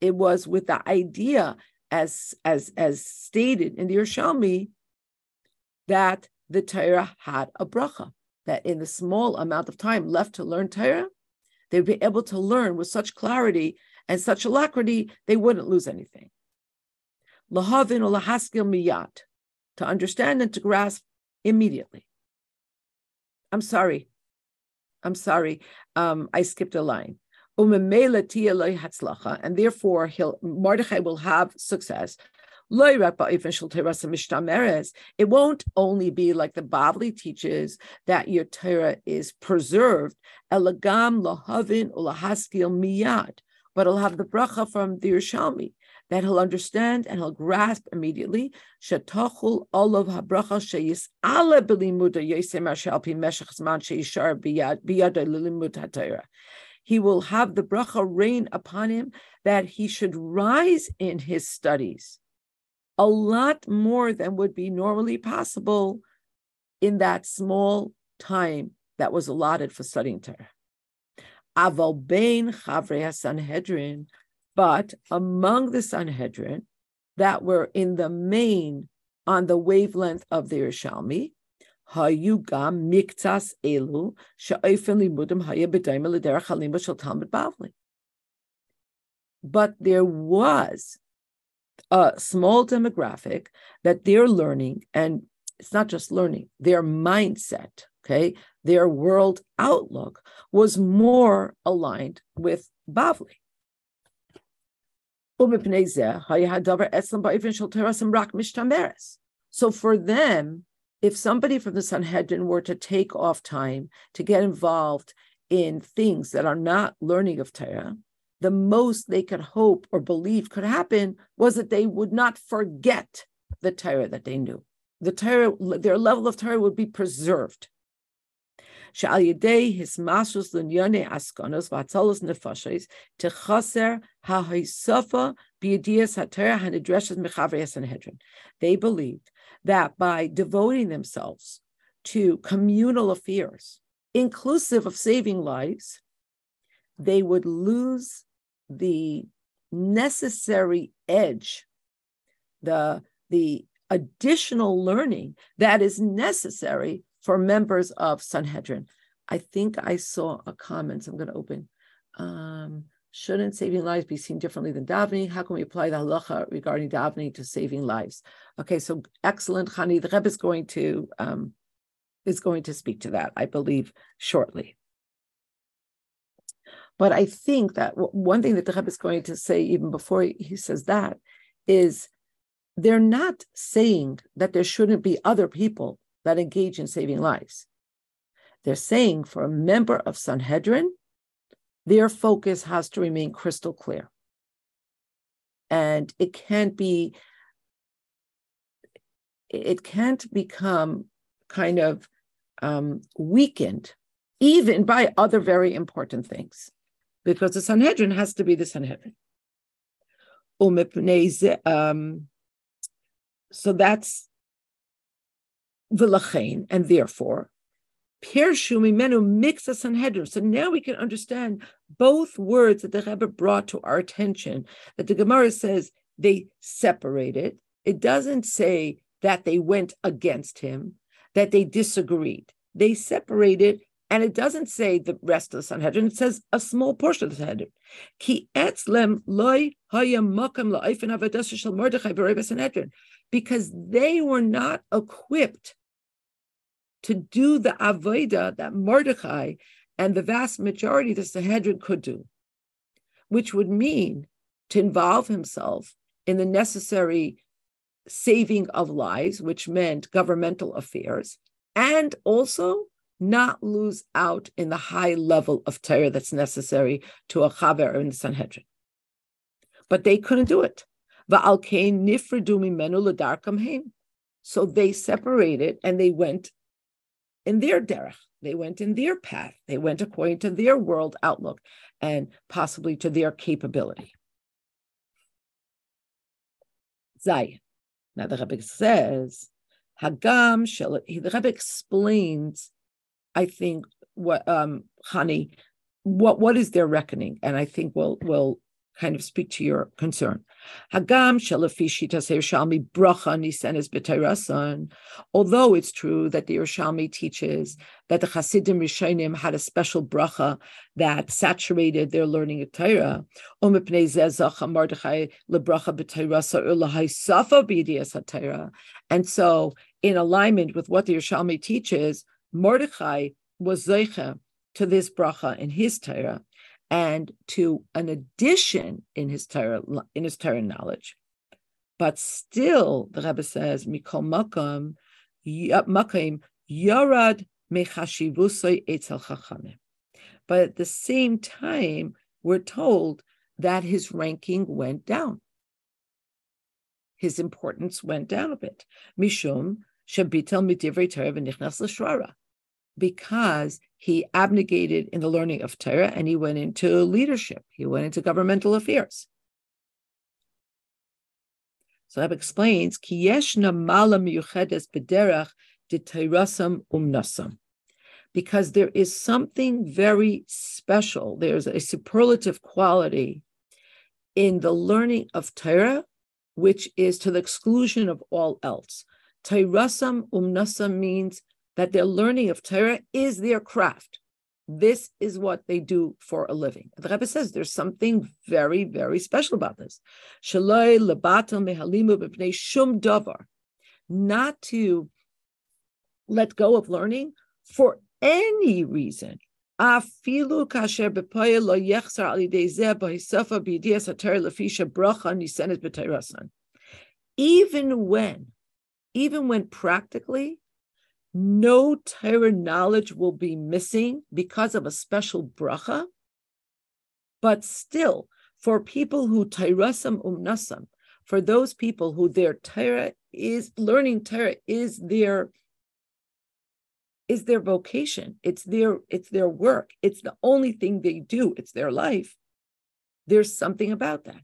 it was with the idea, as as as stated in the Yerushalmi, that the Torah had a bracha. That in the small amount of time left to learn Torah, they'd be able to learn with such clarity and such alacrity, they wouldn't lose anything. Lahavin or miyat, to understand and to grasp immediately. I'm sorry. I'm sorry. Um, I skipped a line and therefore he'll Mordechai will have success. It won't only be like the Bavli teaches that your Torah is preserved, lahavin miyad, but he'll have the bracha from the Yerushalmi that he'll understand and he'll grasp immediately. He will have the bracha rain upon him that he should rise in his studies a lot more than would be normally possible in that small time that was allotted for studying Torah. Aval bein chavrei Sanhedrin, but among the Sanhedrin that were in the main on the wavelength of the Yerushalmi, hayugam miktas elu sha'ofen limudim haya b'dayim l'derech halimba shel Talmud Bavli. But there was a small demographic that they're learning, and it's not just learning, their mindset, okay, their world outlook was more aligned with Bavli. So for them, if somebody from the Sanhedrin were to take off time to get involved in things that are not learning of Torah, the most they could hope or believe could happen was that they would not forget the Torah that they knew. The Torah, their level of Torah would be preserved. They believed that by devoting themselves to communal affairs, inclusive of saving lives, they would lose the necessary edge, the, the additional learning that is necessary for members of Sanhedrin. I think I saw a comment. I'm going to open. Um, shouldn't saving lives be seen differently than davening? How can we apply the halacha regarding davening to saving lives? Okay, so excellent, Hani. The Rebbe is going to um, is going to speak to that, I believe, shortly. But I think that one thing that the Rebbe is going to say, even before he says that, is they're not saying that there shouldn't be other people that engage in saving lives. They're saying for a member of Sanhedrin, their focus has to remain crystal clear. And it can't be, it can't become kind of um, weakened, even by other very important things, because the Sanhedrin has to be the Sanhedrin. Um, so that's v'lachein, and therefore, Pirshu mimenu mix a Sanhedrin. So now we can understand both words that the Rebbe brought to our attention. That the Gemara says they separated. It doesn't say that they went against him, that they disagreed. They separated, and it doesn't say the rest of the Sanhedrin. It says a small portion of the Sanhedrin. Ki etzlem loy Sanhedrin because they were not equipped to do the avodah that Mordechai and the vast majority of the Sanhedrin could do, which would mean to involve himself in the necessary saving of lives, which meant governmental affairs, and also not lose out in the high level of Torah that's necessary to a chaver in the Sanhedrin. But they couldn't do it. So they separated and they went in their derech. They went in their path. They went according to their world outlook and possibly to their capability. Zayin. Now the Rebbe says, Hagam shel, the Rebbe explains, I think, what um what what is their reckoning, and I think we'll we'll kind of speak to your concern. Hagam. Although it's true that the Yerushalmi teaches that the Hasidim Rishonim had a special bracha that saturated their learning of Torah, and so in alignment with what the Yerushalmi teaches, Mordechai was zeicha to this bracha in his Torah and to an addition in his Torah in his Torah knowledge. But still, the Rebbe says, Mikol Makam Makim Yarad Etzel Chachamim. But at the same time, we're told that his ranking went down. His importance went down a bit. Mishum Shabitel Midivrei Torah v'nichnas l'shrara because he abnegated in the learning of Torah and he went into leadership. He went into governmental affairs. So that explains Kiyeshna mala miyuchedes bederach de umnasam. Because there is something very special, there's a superlative quality in the learning of Torah, which is to the exclusion of all else. Tairasam umnasam means that their learning of Torah is their craft. This is what they do for a living. The Rebbe says there's something very, very special about this. Not to let go of learning for any reason. Even when, even when practically no Torah knowledge will be missing because of a special bracha, but still, for people who Tairasam umnasam, for those people who their Torah is learning Torah is their is their vocation. It's their it's their work. It's the only thing they do. It's their life. There's something about that.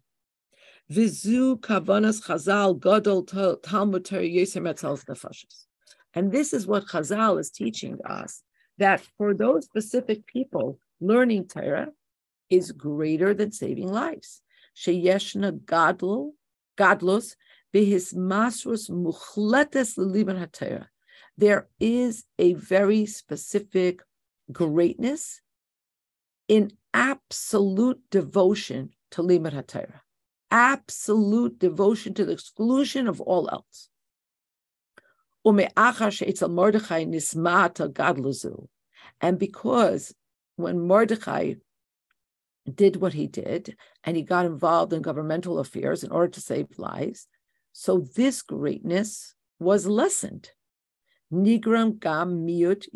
Vizu kavanas chazal gadol talmud nefashis. And this is what Chazal is teaching us that for those specific people, learning Torah is greater than saving lives. Sheyeshna gadol, gadlos, bihis masrus muchletes leliban haTorah there is a very specific greatness in absolute devotion to Limud HaTorah, absolute devotion to the exclusion of all else. And because when Mordechai did what he did and he got involved in governmental affairs in order to save lives, so this greatness was lessened. Nigram gam miut.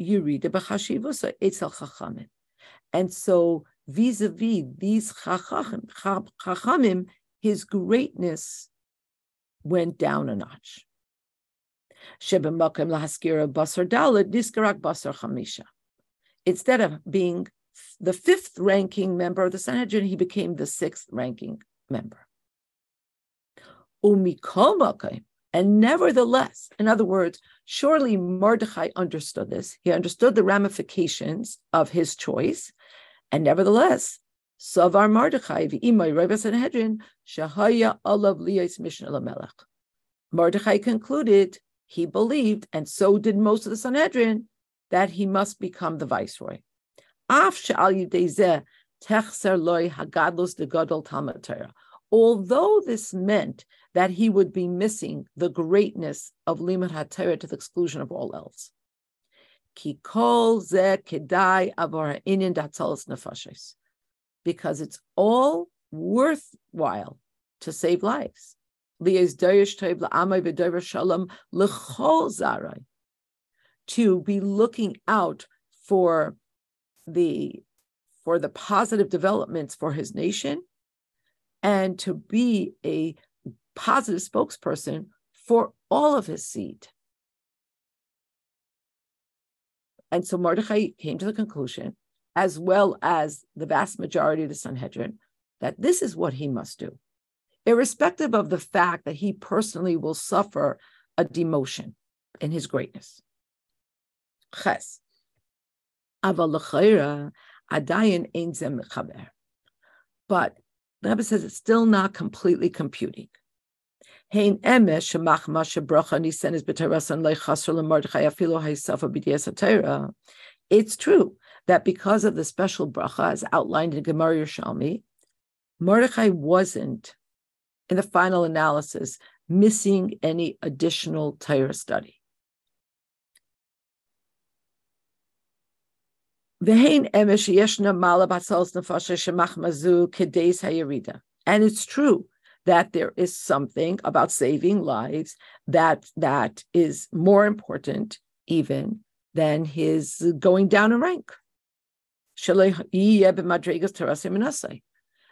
And so vis-a-vis these chachamim, his greatness went down a notch. Shebemakim lahaskira basar dalit niskarak basar chamisha. Instead of being the fifth ranking member of the Sanhedrin, he became the sixth ranking member. And nevertheless, in other words, surely Mordechai understood this. He understood the ramifications of his choice. And nevertheless, Savar Mordechai, v'imay Rebbe Sanhedrin, shahaya alav liyais mission melech. Mordechai concluded, he believed, and so did most of the Sanhedrin, that he must become the viceroy. Although this meant that he would be missing the greatness of Limud HaTorah to the exclusion of all else. Because it's all worthwhile to save lives. To be looking out for the for the positive developments for his nation and to be a positive spokesperson for all of his seed. And so Mordechai came to the conclusion, as well as the vast majority of the Sanhedrin, that this is what he must do, irrespective of the fact that he personally will suffer a demotion in his greatness. Ches. But the Rebbe says it's still not completely computing. It's true that because of the special bracha, as outlined in Gemara Yerushalmi, Mordechai wasn't, in the final analysis, missing any additional Torah study. And it's true that there is something about saving lives that that is more important even than his going down in rank.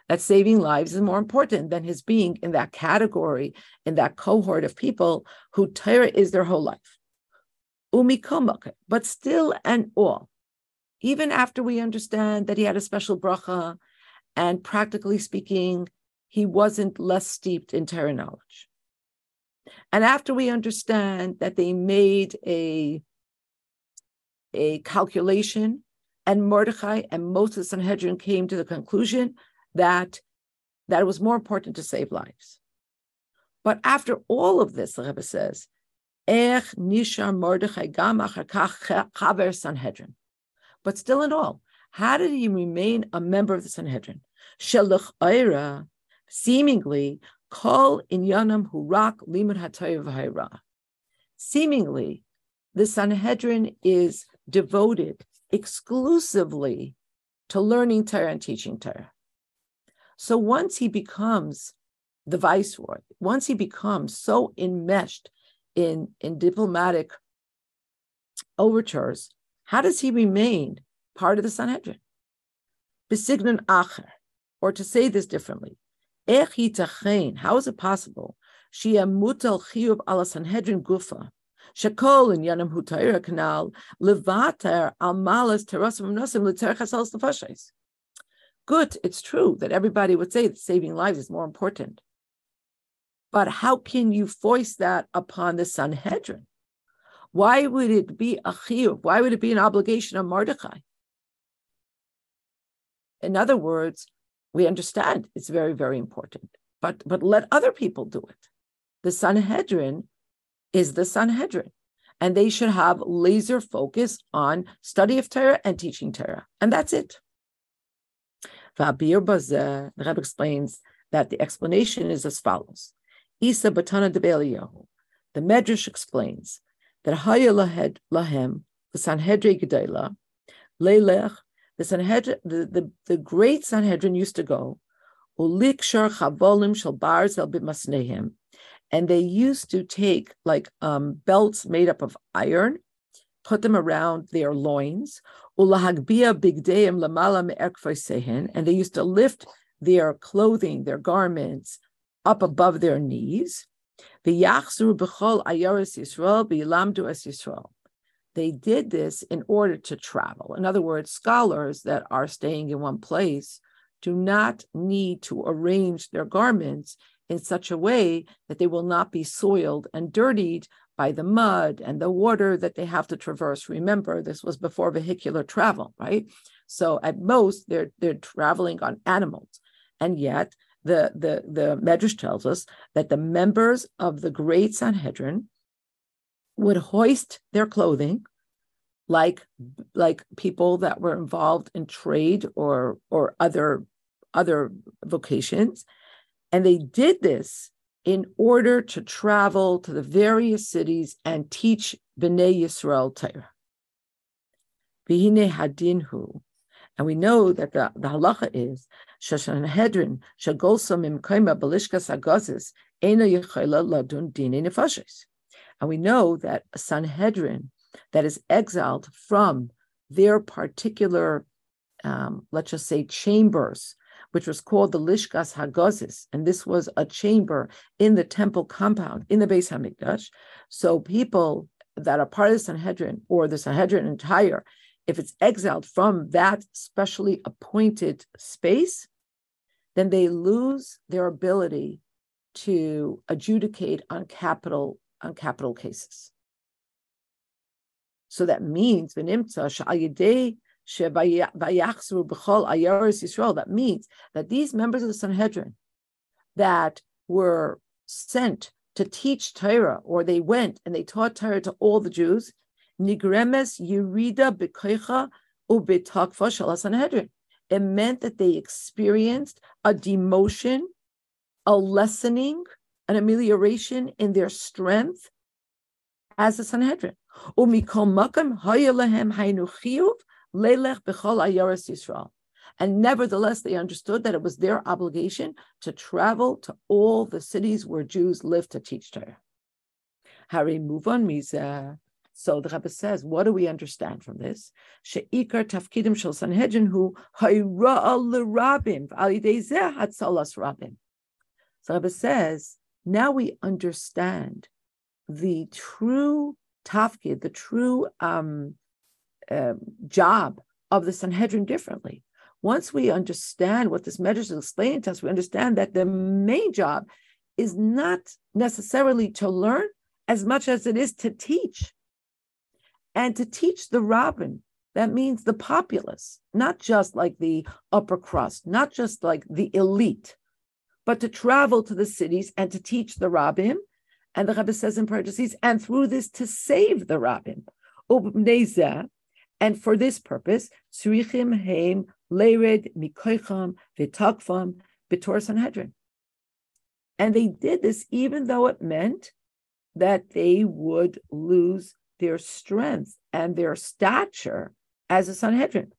That saving lives is more important than his being in that category, in that cohort of people who Torah is their whole life. But still and all, even after we understand that he had a special bracha, and practically speaking, he wasn't less steeped in Torah knowledge. And after we understand that they made a, a calculation, and Mordechai and most of the Sanhedrin came to the conclusion that, that it was more important to save lives. But after all of this, the Rebbe says, Ech nishar Mordechai gam chaver Sanhedrin. But still in all, how did he remain a member of the Sanhedrin? Shelach Eira, seemingly, call in Yanam Hurak Limud Hatayv Seemingly, the Sanhedrin is devoted exclusively to learning Torah and teaching Torah. So once he becomes the viceroy, once he becomes so enmeshed in, in diplomatic overtures how does he remain part of the Sanhedrin? Besignan acher, or to say this differently, how is it possible? Shia mutal chiyuv ala Sanhedrin gufa, Shekol in Yanam Hutayra Canal, Levater Almalas Terasim Nasim Literchasals Nefashis. Good, it's true that everybody would say that saving lives is more important. But how can you voice that upon the Sanhedrin? Why would it be a chiyuv? Why would it be an obligation of Mordechai? In other words, we understand it's very, very important, but but let other people do it. The Sanhedrin is the Sanhedrin, and they should have laser focus on study of Torah and teaching Torah, and that's it. The Rebbe explains that the explanation is as follows. Isa Batana de Beliyahu. The Medrash explains that Haya Lahem, the Sanhedrin Gedela, Leilech, the Sanhedrin, the, the, the great Sanhedrin used to go, Ulikshar Chavolim Shal Barzel B'masnehem, and they used to take like um, belts made up of iron, put them around their loins, Ulahagbia Bigdeim Lamala Me'ekvosehen, and they used to lift their clothing, their garments, up above their knees. Yisrael. They did this in order to travel. In other words, scholars that are staying in one place do not need to arrange their garments in such a way that they will not be soiled and dirtied by the mud and the water that they have to traverse. Remember, this was before vehicular travel, right? So at most, they're they're traveling on animals, and yet the, the, the Medrash tells us that the members of the great Sanhedrin would hoist their clothing like like people that were involved in trade or or other other vocations and they did this in order to travel to the various cities and teach Bnei Yisrael Torah. Vihine hadinhu, and we know that the, the halacha is Shashanhedrin Shagolsam Imkaima Balishkas Agazis Ena Yechayla Ladun Dine Nefashis. And we know that a Sanhedrin that is exiled from their particular, um, let's just say, chambers, which was called the Lishkas Hagazis, and this was a chamber in the temple compound in the Beis Hamikdash. So people that are part of the Sanhedrin or the Sanhedrin entire if it's exiled from that specially appointed space, then they lose their ability to adjudicate on capital on capital cases. So that means that means that these members of the Sanhedrin that were sent to teach Torah, or they went and they taught Torah to all the Jews. It meant that they experienced a demotion, a lessening, an amelioration in their strength as a Sanhedrin. Lelech bechol ayaris Yisrael. And nevertheless, they understood that it was their obligation to travel to all the cities where Jews lived to teach Torah. Hari move on mizah. So the Rebbe says, what do we understand from this? She'ikar tafkidim shel Sanhedrin hu v'alidei hatzalas rabim. So Rebbe says, now we understand the true tafkid, the true um, uh, job of the Sanhedrin differently. Once we understand what this Medrash is explaining to us, we understand that the main job is not necessarily to learn as much as it is to teach and to teach the rabbin. That means the populace, not just like the upper crust, not just like the elite, but to travel to the cities and to teach the rabbin. And the Rebbe says in parentheses, and through this to save the rabbin. And for this purpose, Surichim Heim Lered Mikoicham Vitakfam Bitor Sanhedrin. And they did this even though it meant that they would lose their strength and their stature as a Sanhedrin.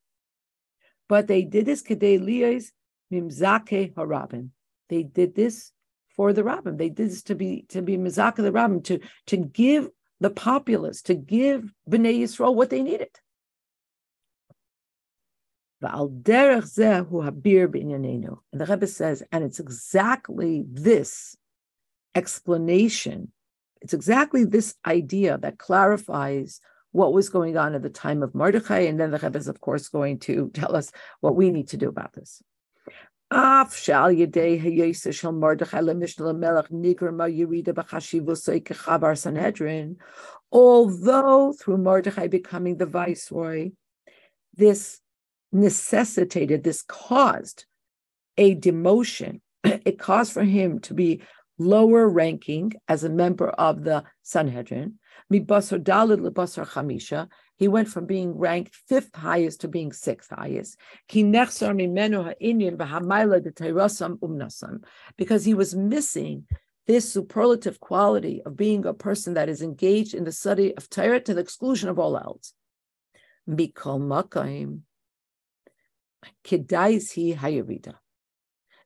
But they did this kedei mimzake harabim. They did this for the rabbin. They did this to be to be mizaka the rabbin to to give the populace to give bnei Yisrael what they needed. And the Rebbe says, and it's exactly this explanation It's exactly this idea that clarifies what was going on at the time of Mordechai, and then the Rebbe is, of course, going to [LAUGHS] tell us what we need to do about this. Although through Mordechai becoming the viceroy, this necessitated, this caused a demotion. [CLEARS THROAT] It caused for him to be lower ranking as a member of the Sanhedrin. He went from being ranked fifth highest to being sixth highest. Because he was missing this superlative quality of being a person that is engaged in the study of Torah to the exclusion of all else.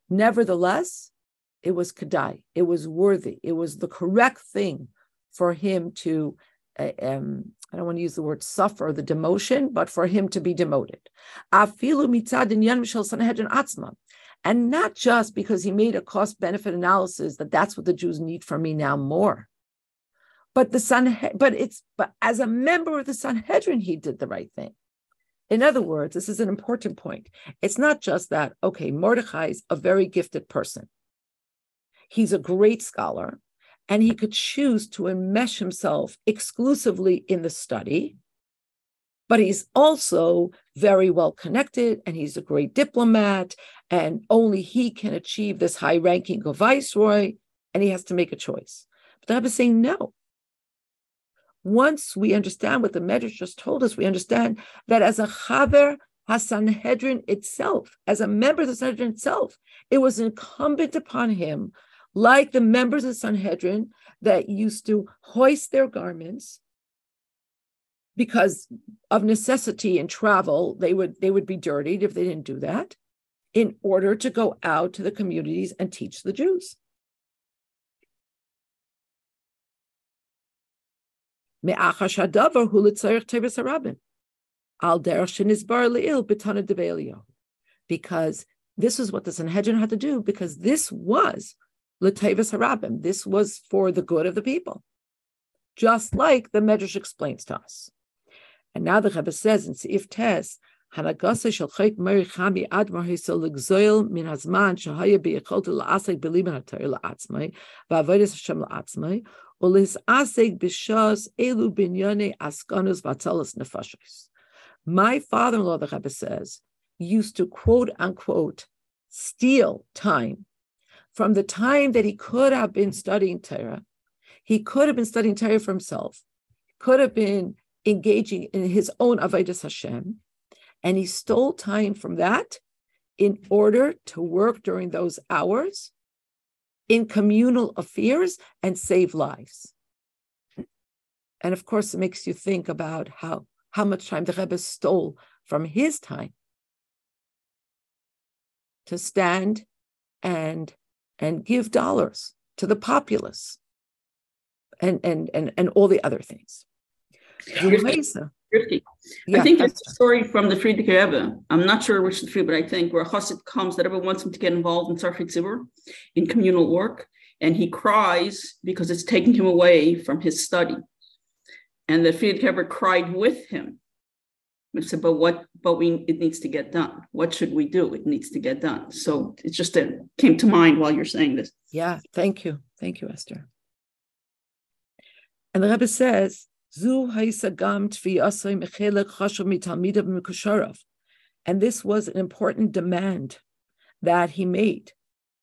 Nevertheless, it was kedai. It was worthy. It was the correct thing for him to. Uh, um, I don't want to use the word suffer the demotion, but for him to be demoted. And not just because he made a cost benefit analysis that that's what the Jews need from me now more. But the San, but it's but as a member of the Sanhedrin, he did the right thing. In other words, this is an important point. It's not just that, okay, Mordechai is a very gifted person. He's a great scholar, and he could choose to enmesh himself exclusively in the study. But he's also very well connected, and he's a great diplomat, and only he can achieve this high ranking of viceroy, and he has to make a choice. But the Rebbe is saying no once we understand what the Medrash just told us, we understand that as a Chaver Hasanhedrin itself, as a member of the Sanhedrin itself, it was incumbent upon him, like the members of the Sanhedrin that used to hoist their garments because of necessity and travel, they would they would be dirtied if they didn't do that, in order to go out to the communities and teach the Jews. Because this is what the Sanhedrin had to do, because this was L'Tevis Harabim. This was for the good of the people. Just like the Medrash explains to us. And now the Rebbe says in Seif Tes, הנגסה של חית מרי חמי עד מהיסו לגזול מן הזמן שהיה ביכולתו לעסק בליבן התאר לעצמי, ועבודת השם לעצמי, my father-in-law, the Rebbe says, used to quote unquote steal time from the time that he could have been studying Torah. He could have been studying Torah for himself, could have been engaging in his own Avodah Hashem, and he stole time from that in order to work during those hours in communal affairs and save lives. And of course, it makes you think about how, how much time the Rebbe stole from his time to stand and and give dollars to the populace and and and, and all the other things. Rifki. Yeah, I think it's a story from the Frierdiker Rebbe. I'm not sure which the Fried, but I think where Chassid comes that Rebbe wants him to get involved in Tzarchei Tzibur, in communal work, and he cries because it's taking him away from his study. And the Frierdiker Rebbe cried with him. I said, but what, but we, it needs to get done. What should we do? It needs to get done. So it just uh, came to mind while you're saying this. Yeah, thank you. Thank you, Esther. And the Rebbe says, and this was an important demand that he made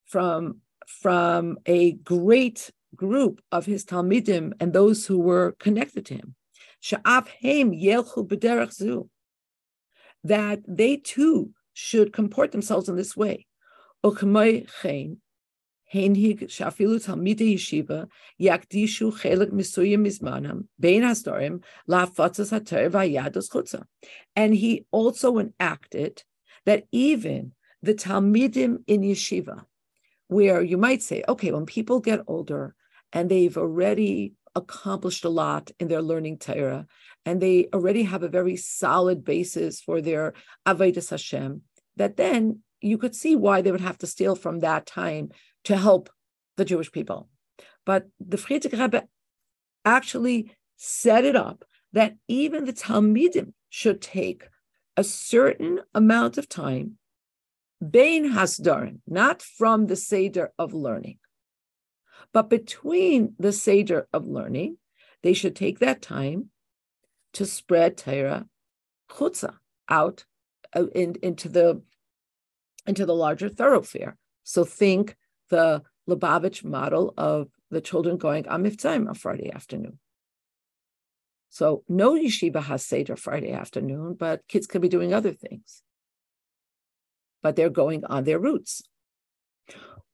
from, from a great group of his Talmidim and those who were connected to him. That they too should comport themselves in this way. הנהיג שאפילו תלמידי ישיבה יקדישו חלק מסוים מזמנם בין הסדרים להפצת התר והיהדות חוצה. And he also enacted that even the Talmidim in yeshiva, where you might say, okay, when people get older and they've already accomplished a lot in their learning Torah, and they already have a very solid basis for their Avodah Hashem, that then you could see why they would have to steal from that time to help the Jewish people. But the Frierdiker Rebbe actually set it up that even the Talmidim should take a certain amount of time, Bain Hasdarin, not from the Seder of learning, but between the Seder of learning, they should take that time to spread Torah chutza out uh, in, into the into the larger thoroughfare. So think the Lubavitch model of the children going on Mivtzoim on Friday afternoon. So no yeshiva has Seder Friday afternoon, but kids could be doing other things. But they're going on their routes.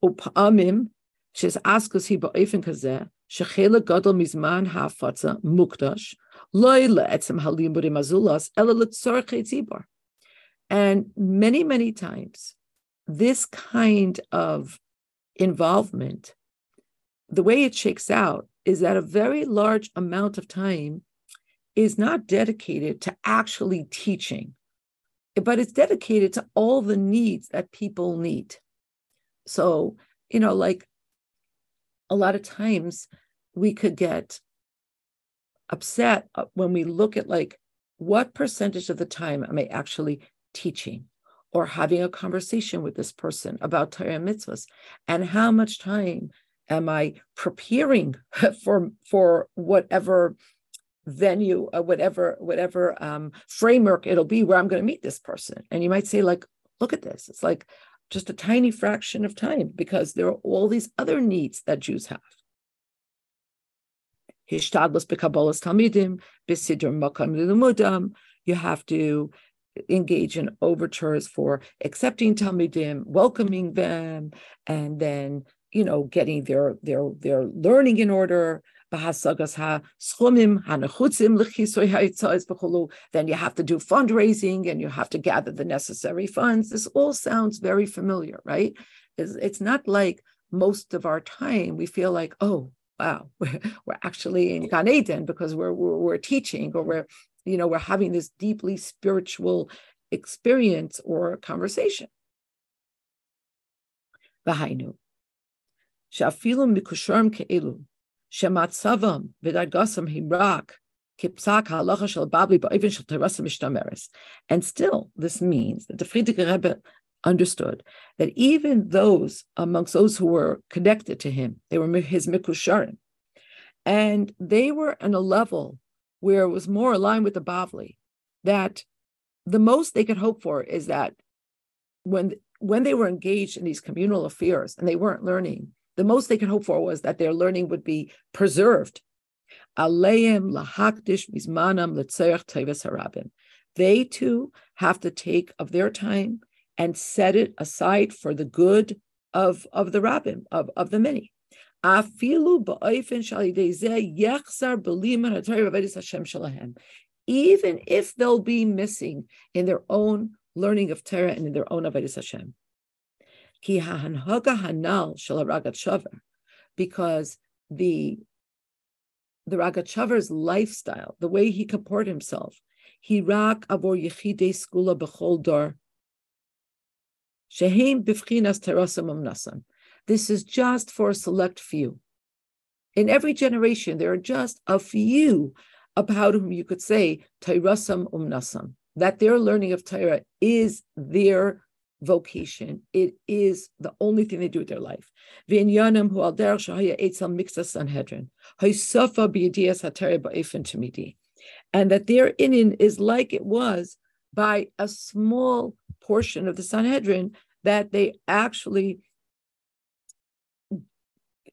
Upamim, she's askus hi ba'ofen kazeh, shechela gadol mizman ha'fatza mukdash, loy le'etzem halimurim azulas, ela letzorche tzibor. And many, many times, this kind of involvement, the way it shakes out is that a very large amount of time is not dedicated to actually teaching, but it's dedicated to all the needs that people need. So, you know, like a lot of times we could get upset uh, when we look at like what percentage of the time am I actually teaching or having a conversation with this person about Torah mitzvahs, and how much time am I preparing [LAUGHS] for for whatever venue uh, whatever whatever um, framework it'll be where I'm going to meet this person. And you might say, like, look at this. It's like just a tiny fraction of time because there are all these other needs that Jews have. You have to engage in overtures for accepting talmidim, welcoming them, and then you know getting their their their learning in order. Then you have to do fundraising and you have to gather the necessary funds. This all sounds very familiar, right? It's, it's not like most of our time we feel like, oh, wow, [LAUGHS] we're, we're actually in Gan Eden because we're, we're, we're teaching or we're you know, we're having this deeply spiritual experience or conversation. Vahainu. Shafilum mikusharm ke'ilu. Shematzavam v'dargasam himrak. Kipsak halacha shal babli ba'ivin shal terasa mishtameres. And still, this means that the Frierdiker Rebbe understood that even those amongst those who were connected to him, they were his mikusharim, and they were on a level where it was more aligned with the Bavli, that the most they could hope for is that when when they were engaged in these communal affairs and they weren't learning, the most they could hope for was that their learning would be preserved. lahakdish harabim. They too have to take of their time and set it aside for the good of, of the rabbin, of, of the many. Even if they'll be missing in their own learning of Torah and in their own Avodah Hashem. Because the the Ragachover's lifestyle, the way he comported himself, he rak avor yechidei skula b'chol dor, shehem b'fchinas terasam umnasam. This is just for a select few. In every generation, there are just a few about whom you could say, Tairasam umnasam, that their learning of Torah is their vocation. It is the only thing they do with their life. And that their inyan is like it was by a small portion of the Sanhedrin that they actually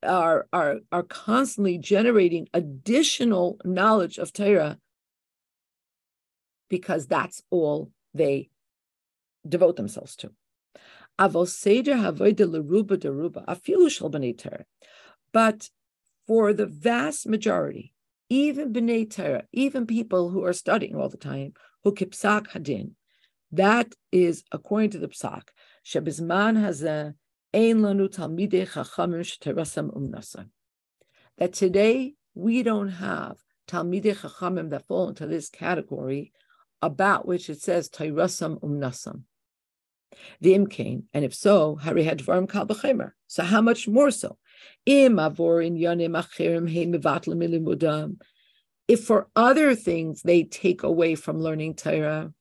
are are are constantly generating additional knowledge of Torah because that's all they devote themselves to. But for the vast majority, even b'nei Torah, even people who are studying all the time, who kipsak hadin, that is according to the psak. Shebizman hazeh Um that today we don't have Talmidei Chachamim that fall into this category about which it says Tairasam Umnasam. The Imkain, and if so, Hari had Kal So how much more so? If for other things they take away from learning Torah,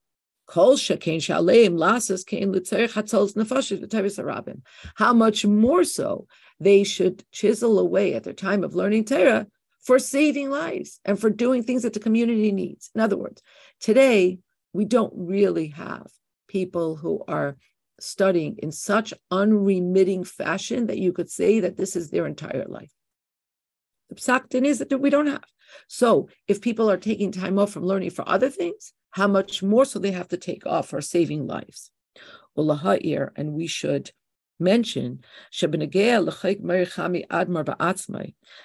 how much more so they should chisel away at their time of learning Torah for saving lives and for doing things that the community needs. In other words, today we don't really have people who are studying in such unremitting fashion that you could say that this is their entire life. The psaktin is that we don't have. So if people are taking time off from learning for other things, how much more so they have to take off for saving lives. And we should mention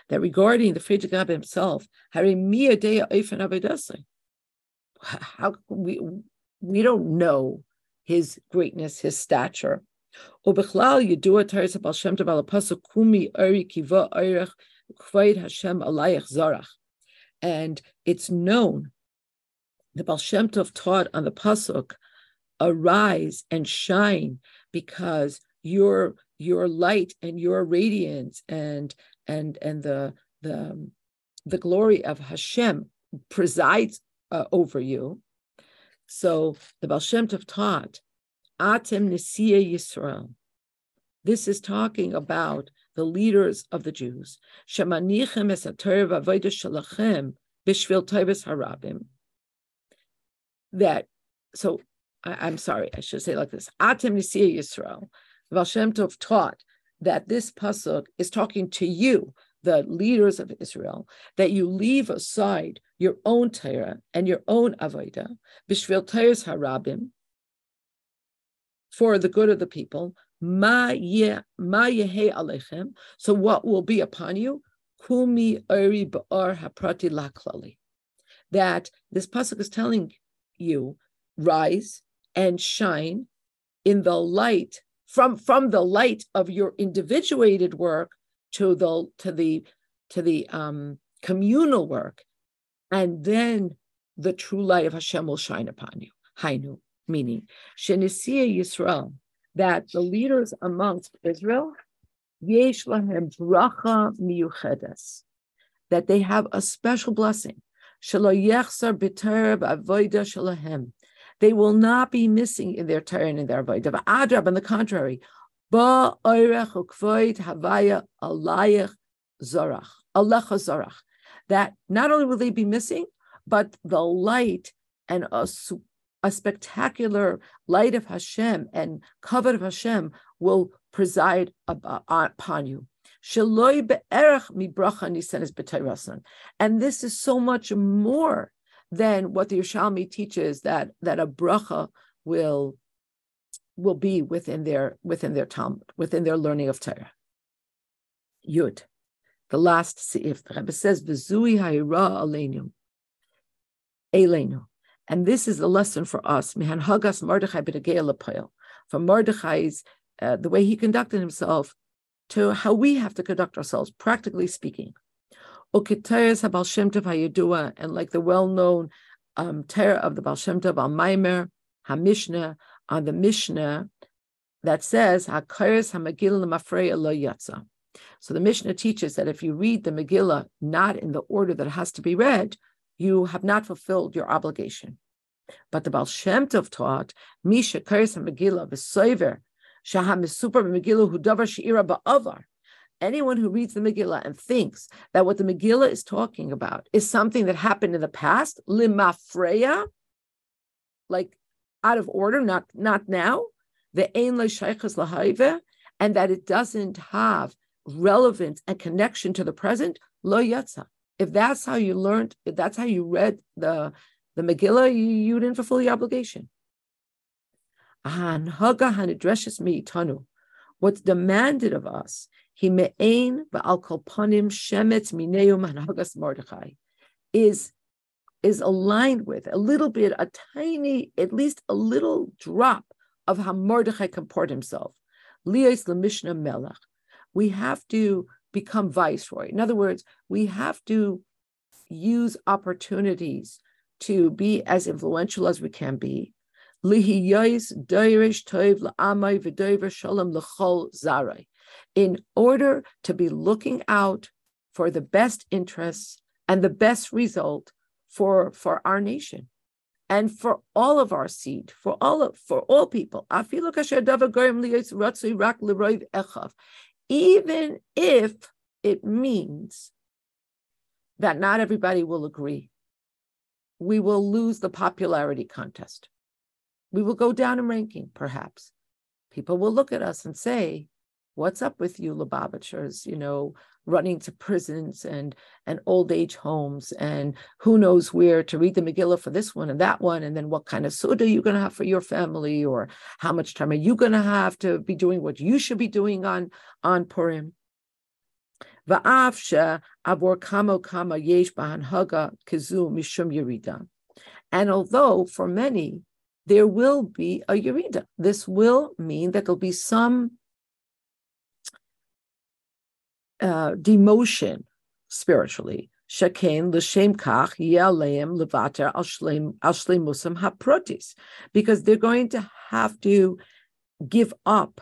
that regarding the Frierdiker Rebbe himself, how we we don't know his greatness, his stature. And it's known, the Baal Shem Tov taught on the pasuk, arise and shine because your your light and your radiance and and and the the the glory of Hashem presides uh, over you. So the Baal Shem Tov taught, Atem Nesiya Yisrael. This is talking about the leaders of the Jews. Shemanichem es v'avodah shalachem b'shvil harabim. That, so I, am sorry, I should say like this. Atem Nesiya Yisrael. The Shem Tov taught that this pasuk is talking to you, the leaders of Israel, that you leave aside your own Torah and your own Avodah, Bishvil Torah's Harabim, for the good of the people. Ma yehe alechem. So what will be upon you? Kumi ori ba'ar haprati laklali. That this pasuk is telling you, rise and shine in the light from from the light of your individuated work to the to the to the um, communal work, and then the true light of Hashem will shine upon you. Hainu, meaning Shenisia Yisrael, that the leaders amongst Israel, Yesh lahem bracha miyuchedes, that they have a special blessing. They will not be missing in their and in their avodah. Adrab, on the contrary. That not only will they be missing, but the light and a, a spectacular light of Hashem and covet of Hashem will preside upon you. And this is so much more than what the Yerushalmi teaches that that a bracha will will be within their within their Talmud, within their learning of Torah. Yud, the last seif, the Rebbe says, "V'zui ha'ira aleinu, eleinu," and this is the lesson for us. Mihan hagas Mordechai b'negei from Mordechai's uh, the way he conducted himself to how we have to conduct ourselves, practically speaking. And like the well-known um, of the Baal Shem Tov al Maimer, HaMishnah, on the Mishnah that says. So the Mishnah teaches that if you read the Megillah not in the order that it has to be read, you have not fulfilled your obligation. But the Baal Shem Tov taught, Misha Kares HaMegillah V'Soiver, Anyone who reads the Megillah and thinks that what the Megillah is talking about is something that happened in the past, limafreya, like out of order, not not now, the ein and that it doesn't have relevance and connection to the present, lo yatza. If that's how you learned, if that's how you read the the Megillah, you, you didn't fulfill your obligation. What's demanded of us he me'ain ba'al kolponim shemetz mineu manhagas Mordechai is is aligned with a little bit, a tiny, at least a little drop of how Mordechai comport himself. Lios lemishna melech. We have to become viceroy. In other words, we have to use opportunities to be as influential as we can be. In order to be looking out for the best interests and the best result for, for our nation and for all of our seed, for all of, for all people. Even if it means that not everybody will agree, we will lose the popularity contest. We will go down in ranking, perhaps. People will look at us and say, What's up with you, Lubavitchers? You know, running to prisons and and old age homes and who knows where to read the Megillah for this one and that one and then what kind of suda are you going to have for your family or how much time are you going to have to be doing what you should be doing on on Purim. And although for many there will be a yerida, this will mean that there'll be some uh, demotion spiritually. Kach yaleim because they're going to have to give up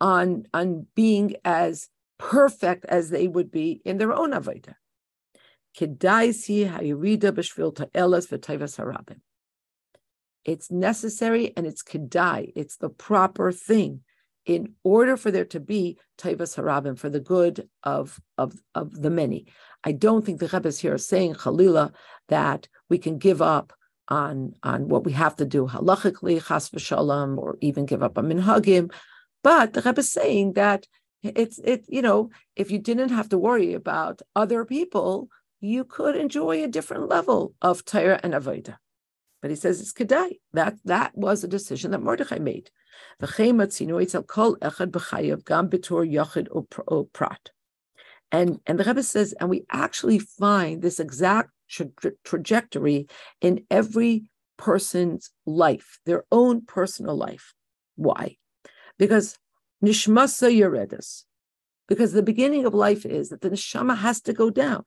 on on being as perfect as they would be in their own avodah. It's necessary and it's kedai. It's the proper thing in order for there to be taivas harabim for the good of, of, of the many. I don't think the Rebbe is here saying Khalila that we can give up on, on what we have to do halachically, chas v'shalom, or even give up on minhagim. But the Rebbe is saying that it's it you know if you didn't have to worry about other people, you could enjoy a different level of Torah and avodah. But he says it's kedai. That that was a decision that Mordechai made. And, and the Rebbe says, and we actually find this exact tra- trajectory in every person's life, their own personal life. Why? Because nishmasa yeredas. Because the beginning of life is that the neshama has to go down.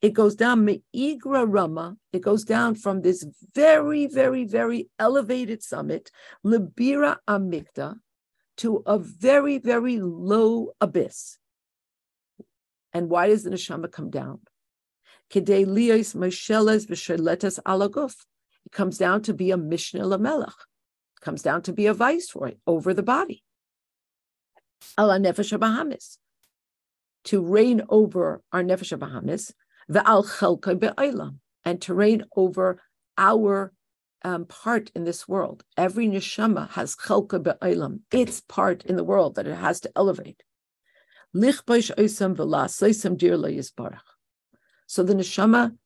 It goes down Me'igra Rama. It goes down from this very, very, very elevated summit, Libira Amigda, to a very, very low abyss. And why does the neshama come down? It comes down to be a mishnah lamelech. Comes down to be a viceroy over the body. Ala nefesh bahamis. To reign over our nefesh bahamis, the al chelka and to reign over our um, part in this world. Every neshama has chelka be'olam, its part in the world that it has to elevate. So the neshama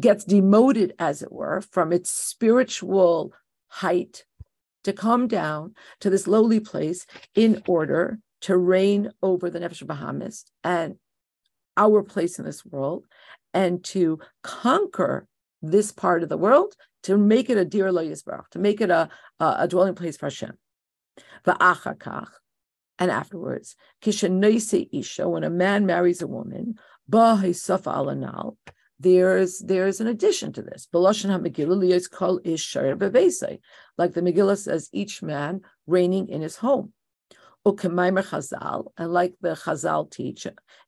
gets demoted, as it were, from its spiritual height to come down to this lowly place in order to reign over the Nefesh Bahamas and our place in this world and to conquer this part of the world to make it a dear lo to make it a, a, a, dwelling place for Hashem. Va'achakach, and afterwards, isha, when a man marries a woman, alanal, there's there's an addition to this. Like the Megillah says, each man reigning in his home. Chazal, and like the Chazal teach,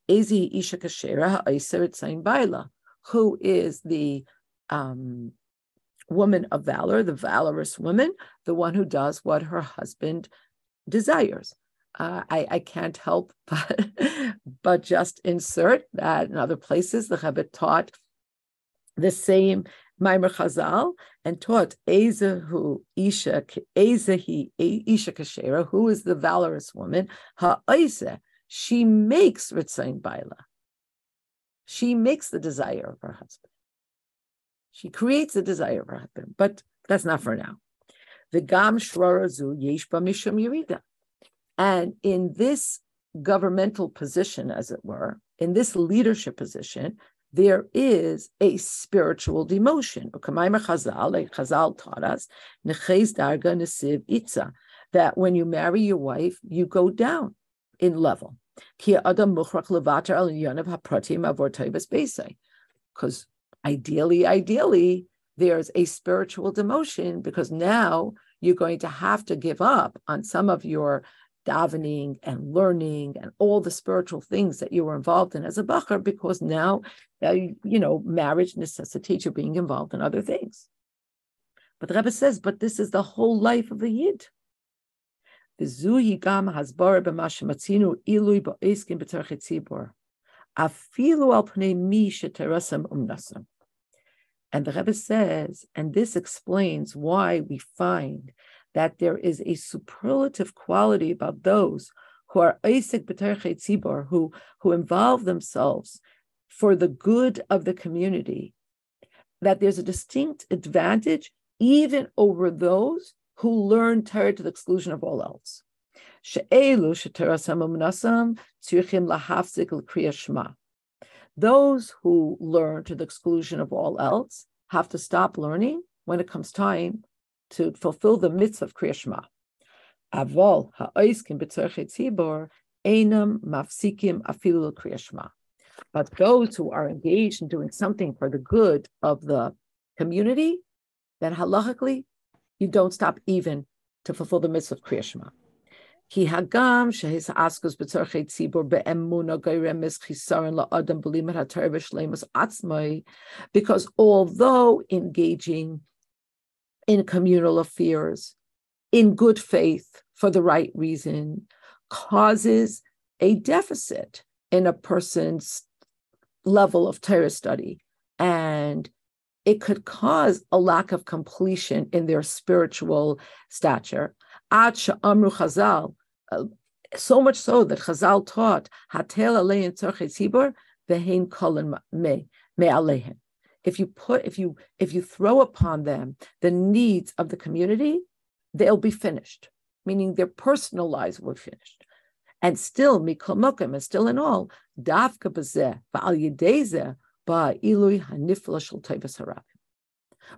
Ezi Isha Kashera Ha'iseret Sain Baila, who is the um, woman of valor, the valorous woman, the one who does what her husband desires. Uh, I, I, can't help [LAUGHS] but, but just insert that in other places the Rebbe taught the same Maimer Chazal and taught Ezehu Isha Ezehi Isha Kashera, who is the valorous woman, Ha'isa, she makes Ritzain Baila. She makes the desire of her husband. She creates the desire of her husband, but that's not for now. The Gam Shrarazu Yeshba Yerida. And in this governmental position, as it were, in this leadership position, there is a spiritual demotion. Chazal, taught us, that when you marry your wife, you go down in level. Because ideally, ideally, there's a spiritual demotion because now you're going to have to give up on some of your davening and learning and all the spiritual things that you were involved in as a bacher, because now, uh, you know, marriage necessitates you being involved in other things. But the Rebbe says, but this is the whole life of a yid. And the Rebbe says, and this explains why we find that there is a superlative quality about those who are Isaac B'terchet Tzibor, who, who involve themselves for the good of the community, that there's a distinct advantage even over those who learn Torah to the exclusion of all else. Those who learn to the exclusion of all else have to stop learning when it comes time to fulfill the mitzvah of Kriya Shema. Avol ha'oiskim b'tzorchei tzibor einam mafsikim afilu Kriya. But those who are engaged in doing something for the good of the community, then halachically, you don't stop even to fulfill the mitzvah of Kriya Shema. Ki hagam shehis askus b'tzorchei tzibor be'emuna geiremis chisaron la'adam b'limat ha'ter b'shleimus atzmai, because although engaging in communal affairs in good faith for the right reason causes a deficit in a person's level of Torah study. And it could cause a lack of completion in their spiritual stature. Amru Chazal, uh, so much so that Chazal taught, Hatel alein tzorchet tzibor, vehein kolen me, alehin if you put if you if you throw upon them the needs of the community they'll be finished meaning their personal lives be finished. And still mikol and still in all. Davka bazeh ba'al yedezeh ba'ilui hanifla shel harabim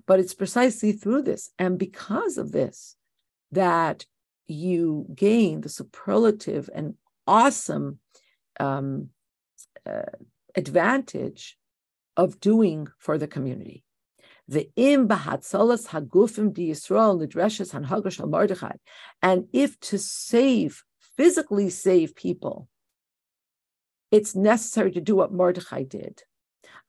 but it's precisely through this and because of this that you gain the superlative and awesome um, uh, advantage of doing for the community. The im bahatzalas hagufim di Yisrael nidreshes hanhagash and if to save physically save people, it's necessary to do what Mordechai did.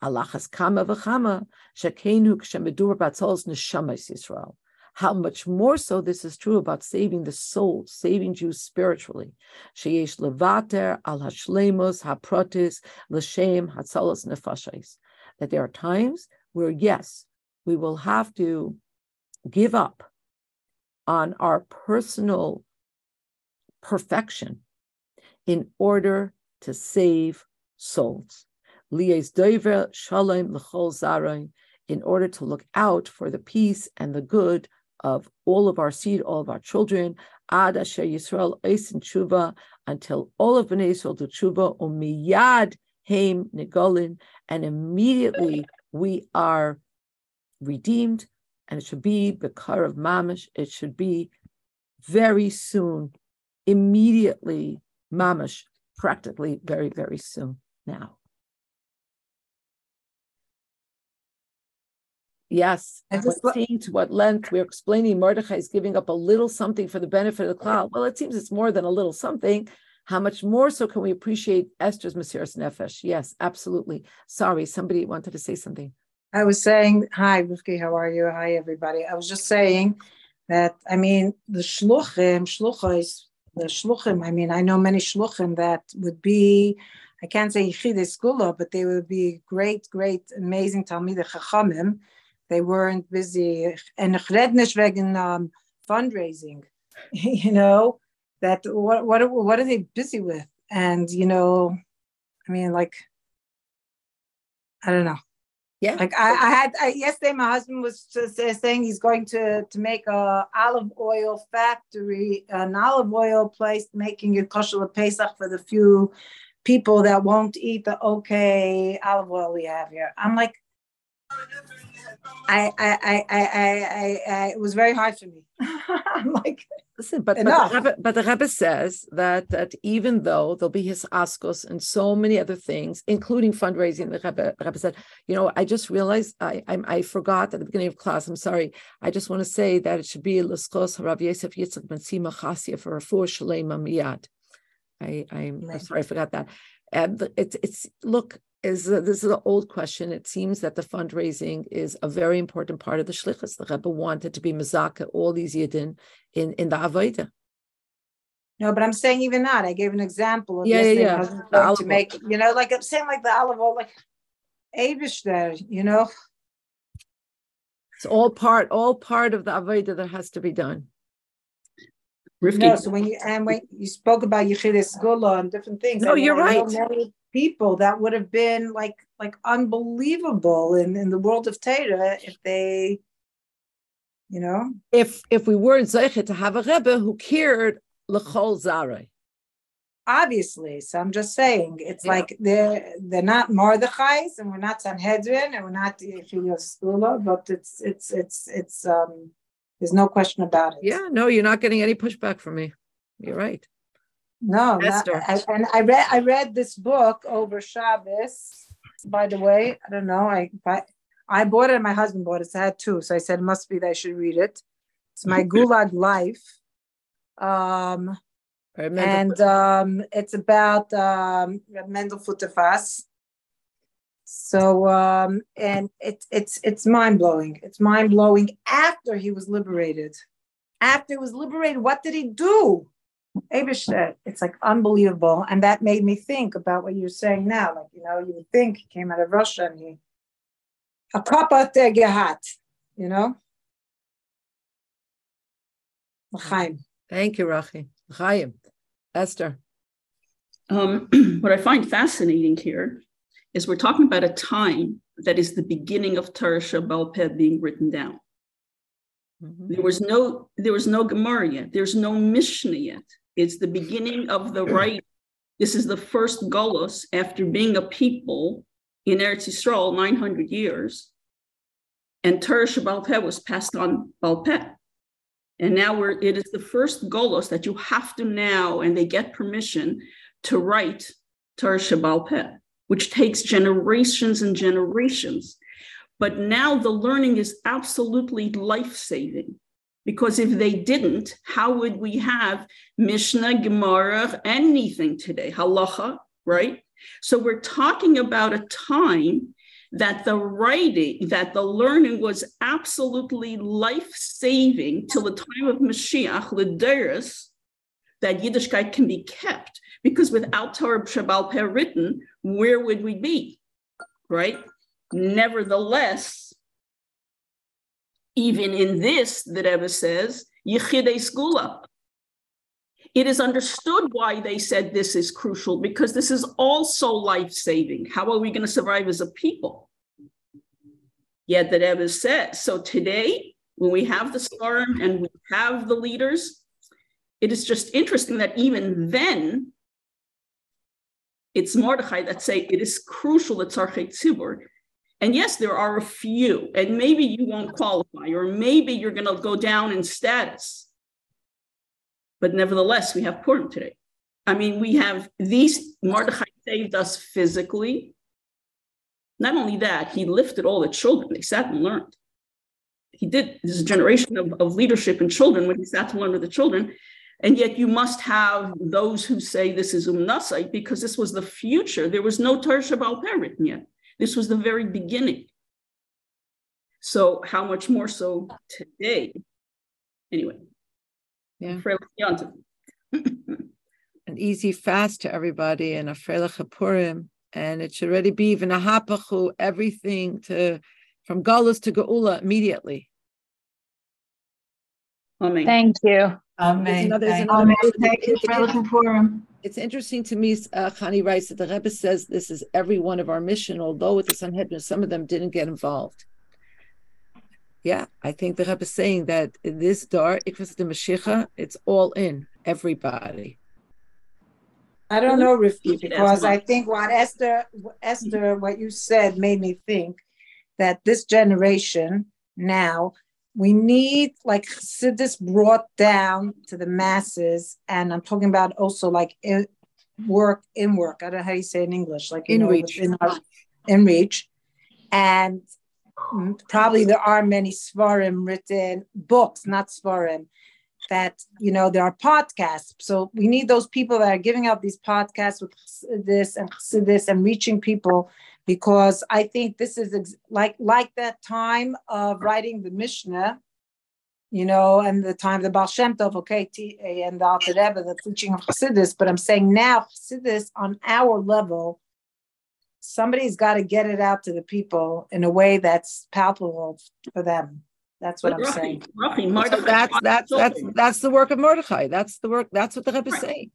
Alachas kama v'chama shekenu kshemedur batzalas neshamas Yisrael. How much more so this is true about saving the soul, saving Jews spiritually. Sheyesh levater al hashlemus haprotis l'shem hatzalas nefashais that there are times where, yes, we will have to give up on our personal perfection in order to save souls. In order to look out for the peace and the good of all of our seed, all of our children, Ad Asher Yisrael Tshuva, until all of Bnei Yisrael do Tshuva, Umiyad Haim Nigolin, and immediately we are redeemed, and it should be the car of Mamish. It should be very soon, immediately Mamish, practically very, very soon now. Yes, and seeing to what length we're explaining Mordechai is giving up a little something for the benefit of the cloud. Well, it seems it's more than a little something. How much more so can we appreciate Esther's Mesiras Nefesh? Yes, absolutely. Sorry, somebody wanted to say something. I was saying, hi, Rivki, how are you? Hi, everybody. I was just saying that, I mean, the shluchim, shluchos, the shluchim, I mean, I know many shluchim that would be, I can't say yichidei skula, but they would be great, great, amazing Talmidei Chachamim. They weren't busy, and wegen um, fundraising, [LAUGHS] you know, that what what what are they busy with? And you know, I mean, like, I don't know. Yeah. Like I, I had I, yesterday, my husband was just saying he's going to to make a olive oil factory, an olive oil place, making a kosher pesach for the few people that won't eat the okay olive oil we have here. I'm like, I I I I I, I it was very hard for me. [LAUGHS] I'm like Listen, but, but, the Rebbe, but the Rebbe says that that even though there'll be his askos and so many other things, including fundraising, the Rebbe, the Rebbe said, you know, I just realized I, I, I forgot at the beginning of class. I'm sorry. I just want to say that it should be l'skos Rav Yosef Yitzchak Ben Sima Chasia for a four shalema miyad. I I'm, I'm sorry, I forgot that. And it's it's look, is uh, this is an old question. It seems that the fundraising is a very important part of the shlichus. The Rebbe wanted to be mazaka all these yidden in in the avodah. No, but I'm saying even that. I gave an example of yeah, this yeah, thing yeah. to make you know, like I'm saying, like the olive oil, like Abish there, you know. It's all part, all part of the avodah that has to be done. No, so when you and when you spoke about yichidei skula and different things, no, I mean, you're I right. Many people that would have been like like unbelievable in, in the world of Torah if they, you know, if if we weren't zeichet to have a rebbe who cared lechol zare. Obviously, so I'm just saying it's yeah. like they're they're not Mordechai's and we're not Sanhedrin and we're not Gula, but it's it's it's it's um there's no question about it. Yeah, no, you're not getting any pushback from me. You're right. No, not, I, and I read I read this book over Shabbos. By the way, I don't know. I I, I bought it and my husband bought it. So I had two, so I said it must be that I should read it. It's my [LAUGHS] Gulag Life, um, and um, it's about um, Mendel Futerfas. So um, and it's it's it's mind blowing. It's mind blowing after he was liberated. After he was liberated, what did he do? Abish said, it's like unbelievable. And that made me think about what you're saying now. Like, you know, you would think he came out of Russia and he a kappa gehat, you know? Chaim. Thank you, Rachi. Chaim. Esther. Um, [CLEARS THROAT] what I find fascinating here is we're talking about a time that is the beginning of Torah Shebaal being written down. Mm-hmm. There was no there was no Gemara yet. There's no Mishnah yet. It's the beginning of the right. This is the first Golos after being a people in Eretz Yisrael 900 years. And Torah Shebaal Peh was passed on Balpeh. And now we're, it is the first Golos that you have to now, and they get permission to write Torah Shebaal Peh which takes generations and generations. But now the learning is absolutely life saving. Because if they didn't, how would we have Mishnah, Gemara, anything today? Halacha, right? So we're talking about a time that the writing, that the learning was absolutely life saving till the time of Mashiach, Lederis, that Yiddishkeit can be kept. Because without Torah Shebaal Peh written, where would we be? Right? Nevertheless, even in this, the Rebbe says. It is understood why they said this is crucial because this is also life saving. How are we going to survive as a people? Yet the Rebbe says so. Today, when we have the storm and we have the leaders, it is just interesting that even then it's Mordechai that say it is crucial that Tzarchei Tzibur. And yes, there are a few, and maybe you won't qualify, or maybe you're going to go down in status. But nevertheless, we have Purim today. I mean, we have these, Mordechai saved us physically. Not only that, he lifted all the children. They sat and learned. He did, this generation of, of leadership in children when he sat to learn with the children. And yet you must have those who say this is umnasai because this was the future. There was no Torah written yet. This was the very beginning. So how much more so today? Anyway. Yeah. An easy fast to everybody and a Freilich Purim. And it should already be even a hapachu, everything to from Galus to Geula immediately. Amen. Thank you. Amen. Another, another, Thank you for looking for him. It's interesting to me, uh, Chani writes that the Rebbe says this is every one of our mission, although with the Sanhedrin, some of them didn't get involved. Yeah, I think the Rebbe is saying that in this dar, Ikvas the Mashiach, it's all in, everybody. I don't know, Rifki, because I think what Esther, Esther, what you said made me think that this generation now we need like Chassidus brought down to the masses, and I'm talking about also like in work in work. I don't know how you say in English, like in know, reach, in, our, in reach, and probably there are many sforim written books, not sforim. That you know there are podcasts, so we need those people that are giving out these podcasts with this and this and reaching people because I think this is ex- like like that time of writing the Mishnah, you know, and the time of the Baal Shem Tov, okay, t- and the Alter Rebbe, the teaching of Chassidus. But I'm saying now Chassidus on our level, somebody's got to get it out to the people in a way that's palpable for them. That's what but I'm saying. so that's that's that's that's the work of Mordechai. That's the work. That's what the Rebbe is saying.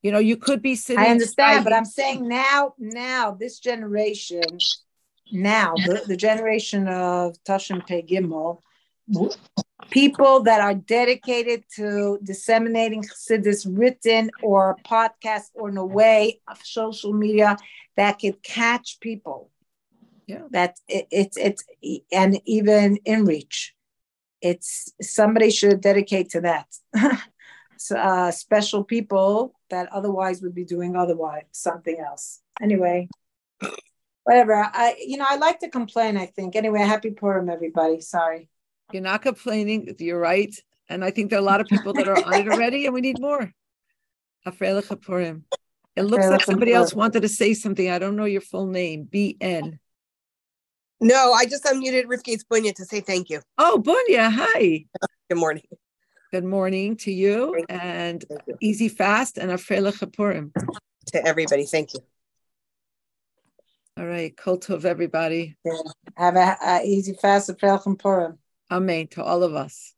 You know, you could be sitting. I understand, but I'm saying now, now this generation, now the, the generation of Tashim Pei Gimel, people that are dedicated to disseminating Chassidus written or podcast or in a way of social media that could catch people. Yeah. That it, it's it's and even in reach. It's somebody should dedicate to that. [LAUGHS] So uh, special people that otherwise would be doing otherwise something else. Anyway, whatever. I you know I like to complain. I think anyway. Happy Purim, everybody. Sorry. You're not complaining. You're right, and I think there are a lot of people that are on it already, and we need more. Purim. It looks like somebody else wanted to say something. I don't know your full name. BN. No, I just unmuted Rifka's Bunya to say thank you. Oh, Bunya, hi. Good morning. Good morning to you you. and you. easy fast and Afrela Chapurim. To everybody, thank you. All right, Kol Tov, everybody. Yeah. Have a, a easy fast Afrela Chapurim. Amen to all of us.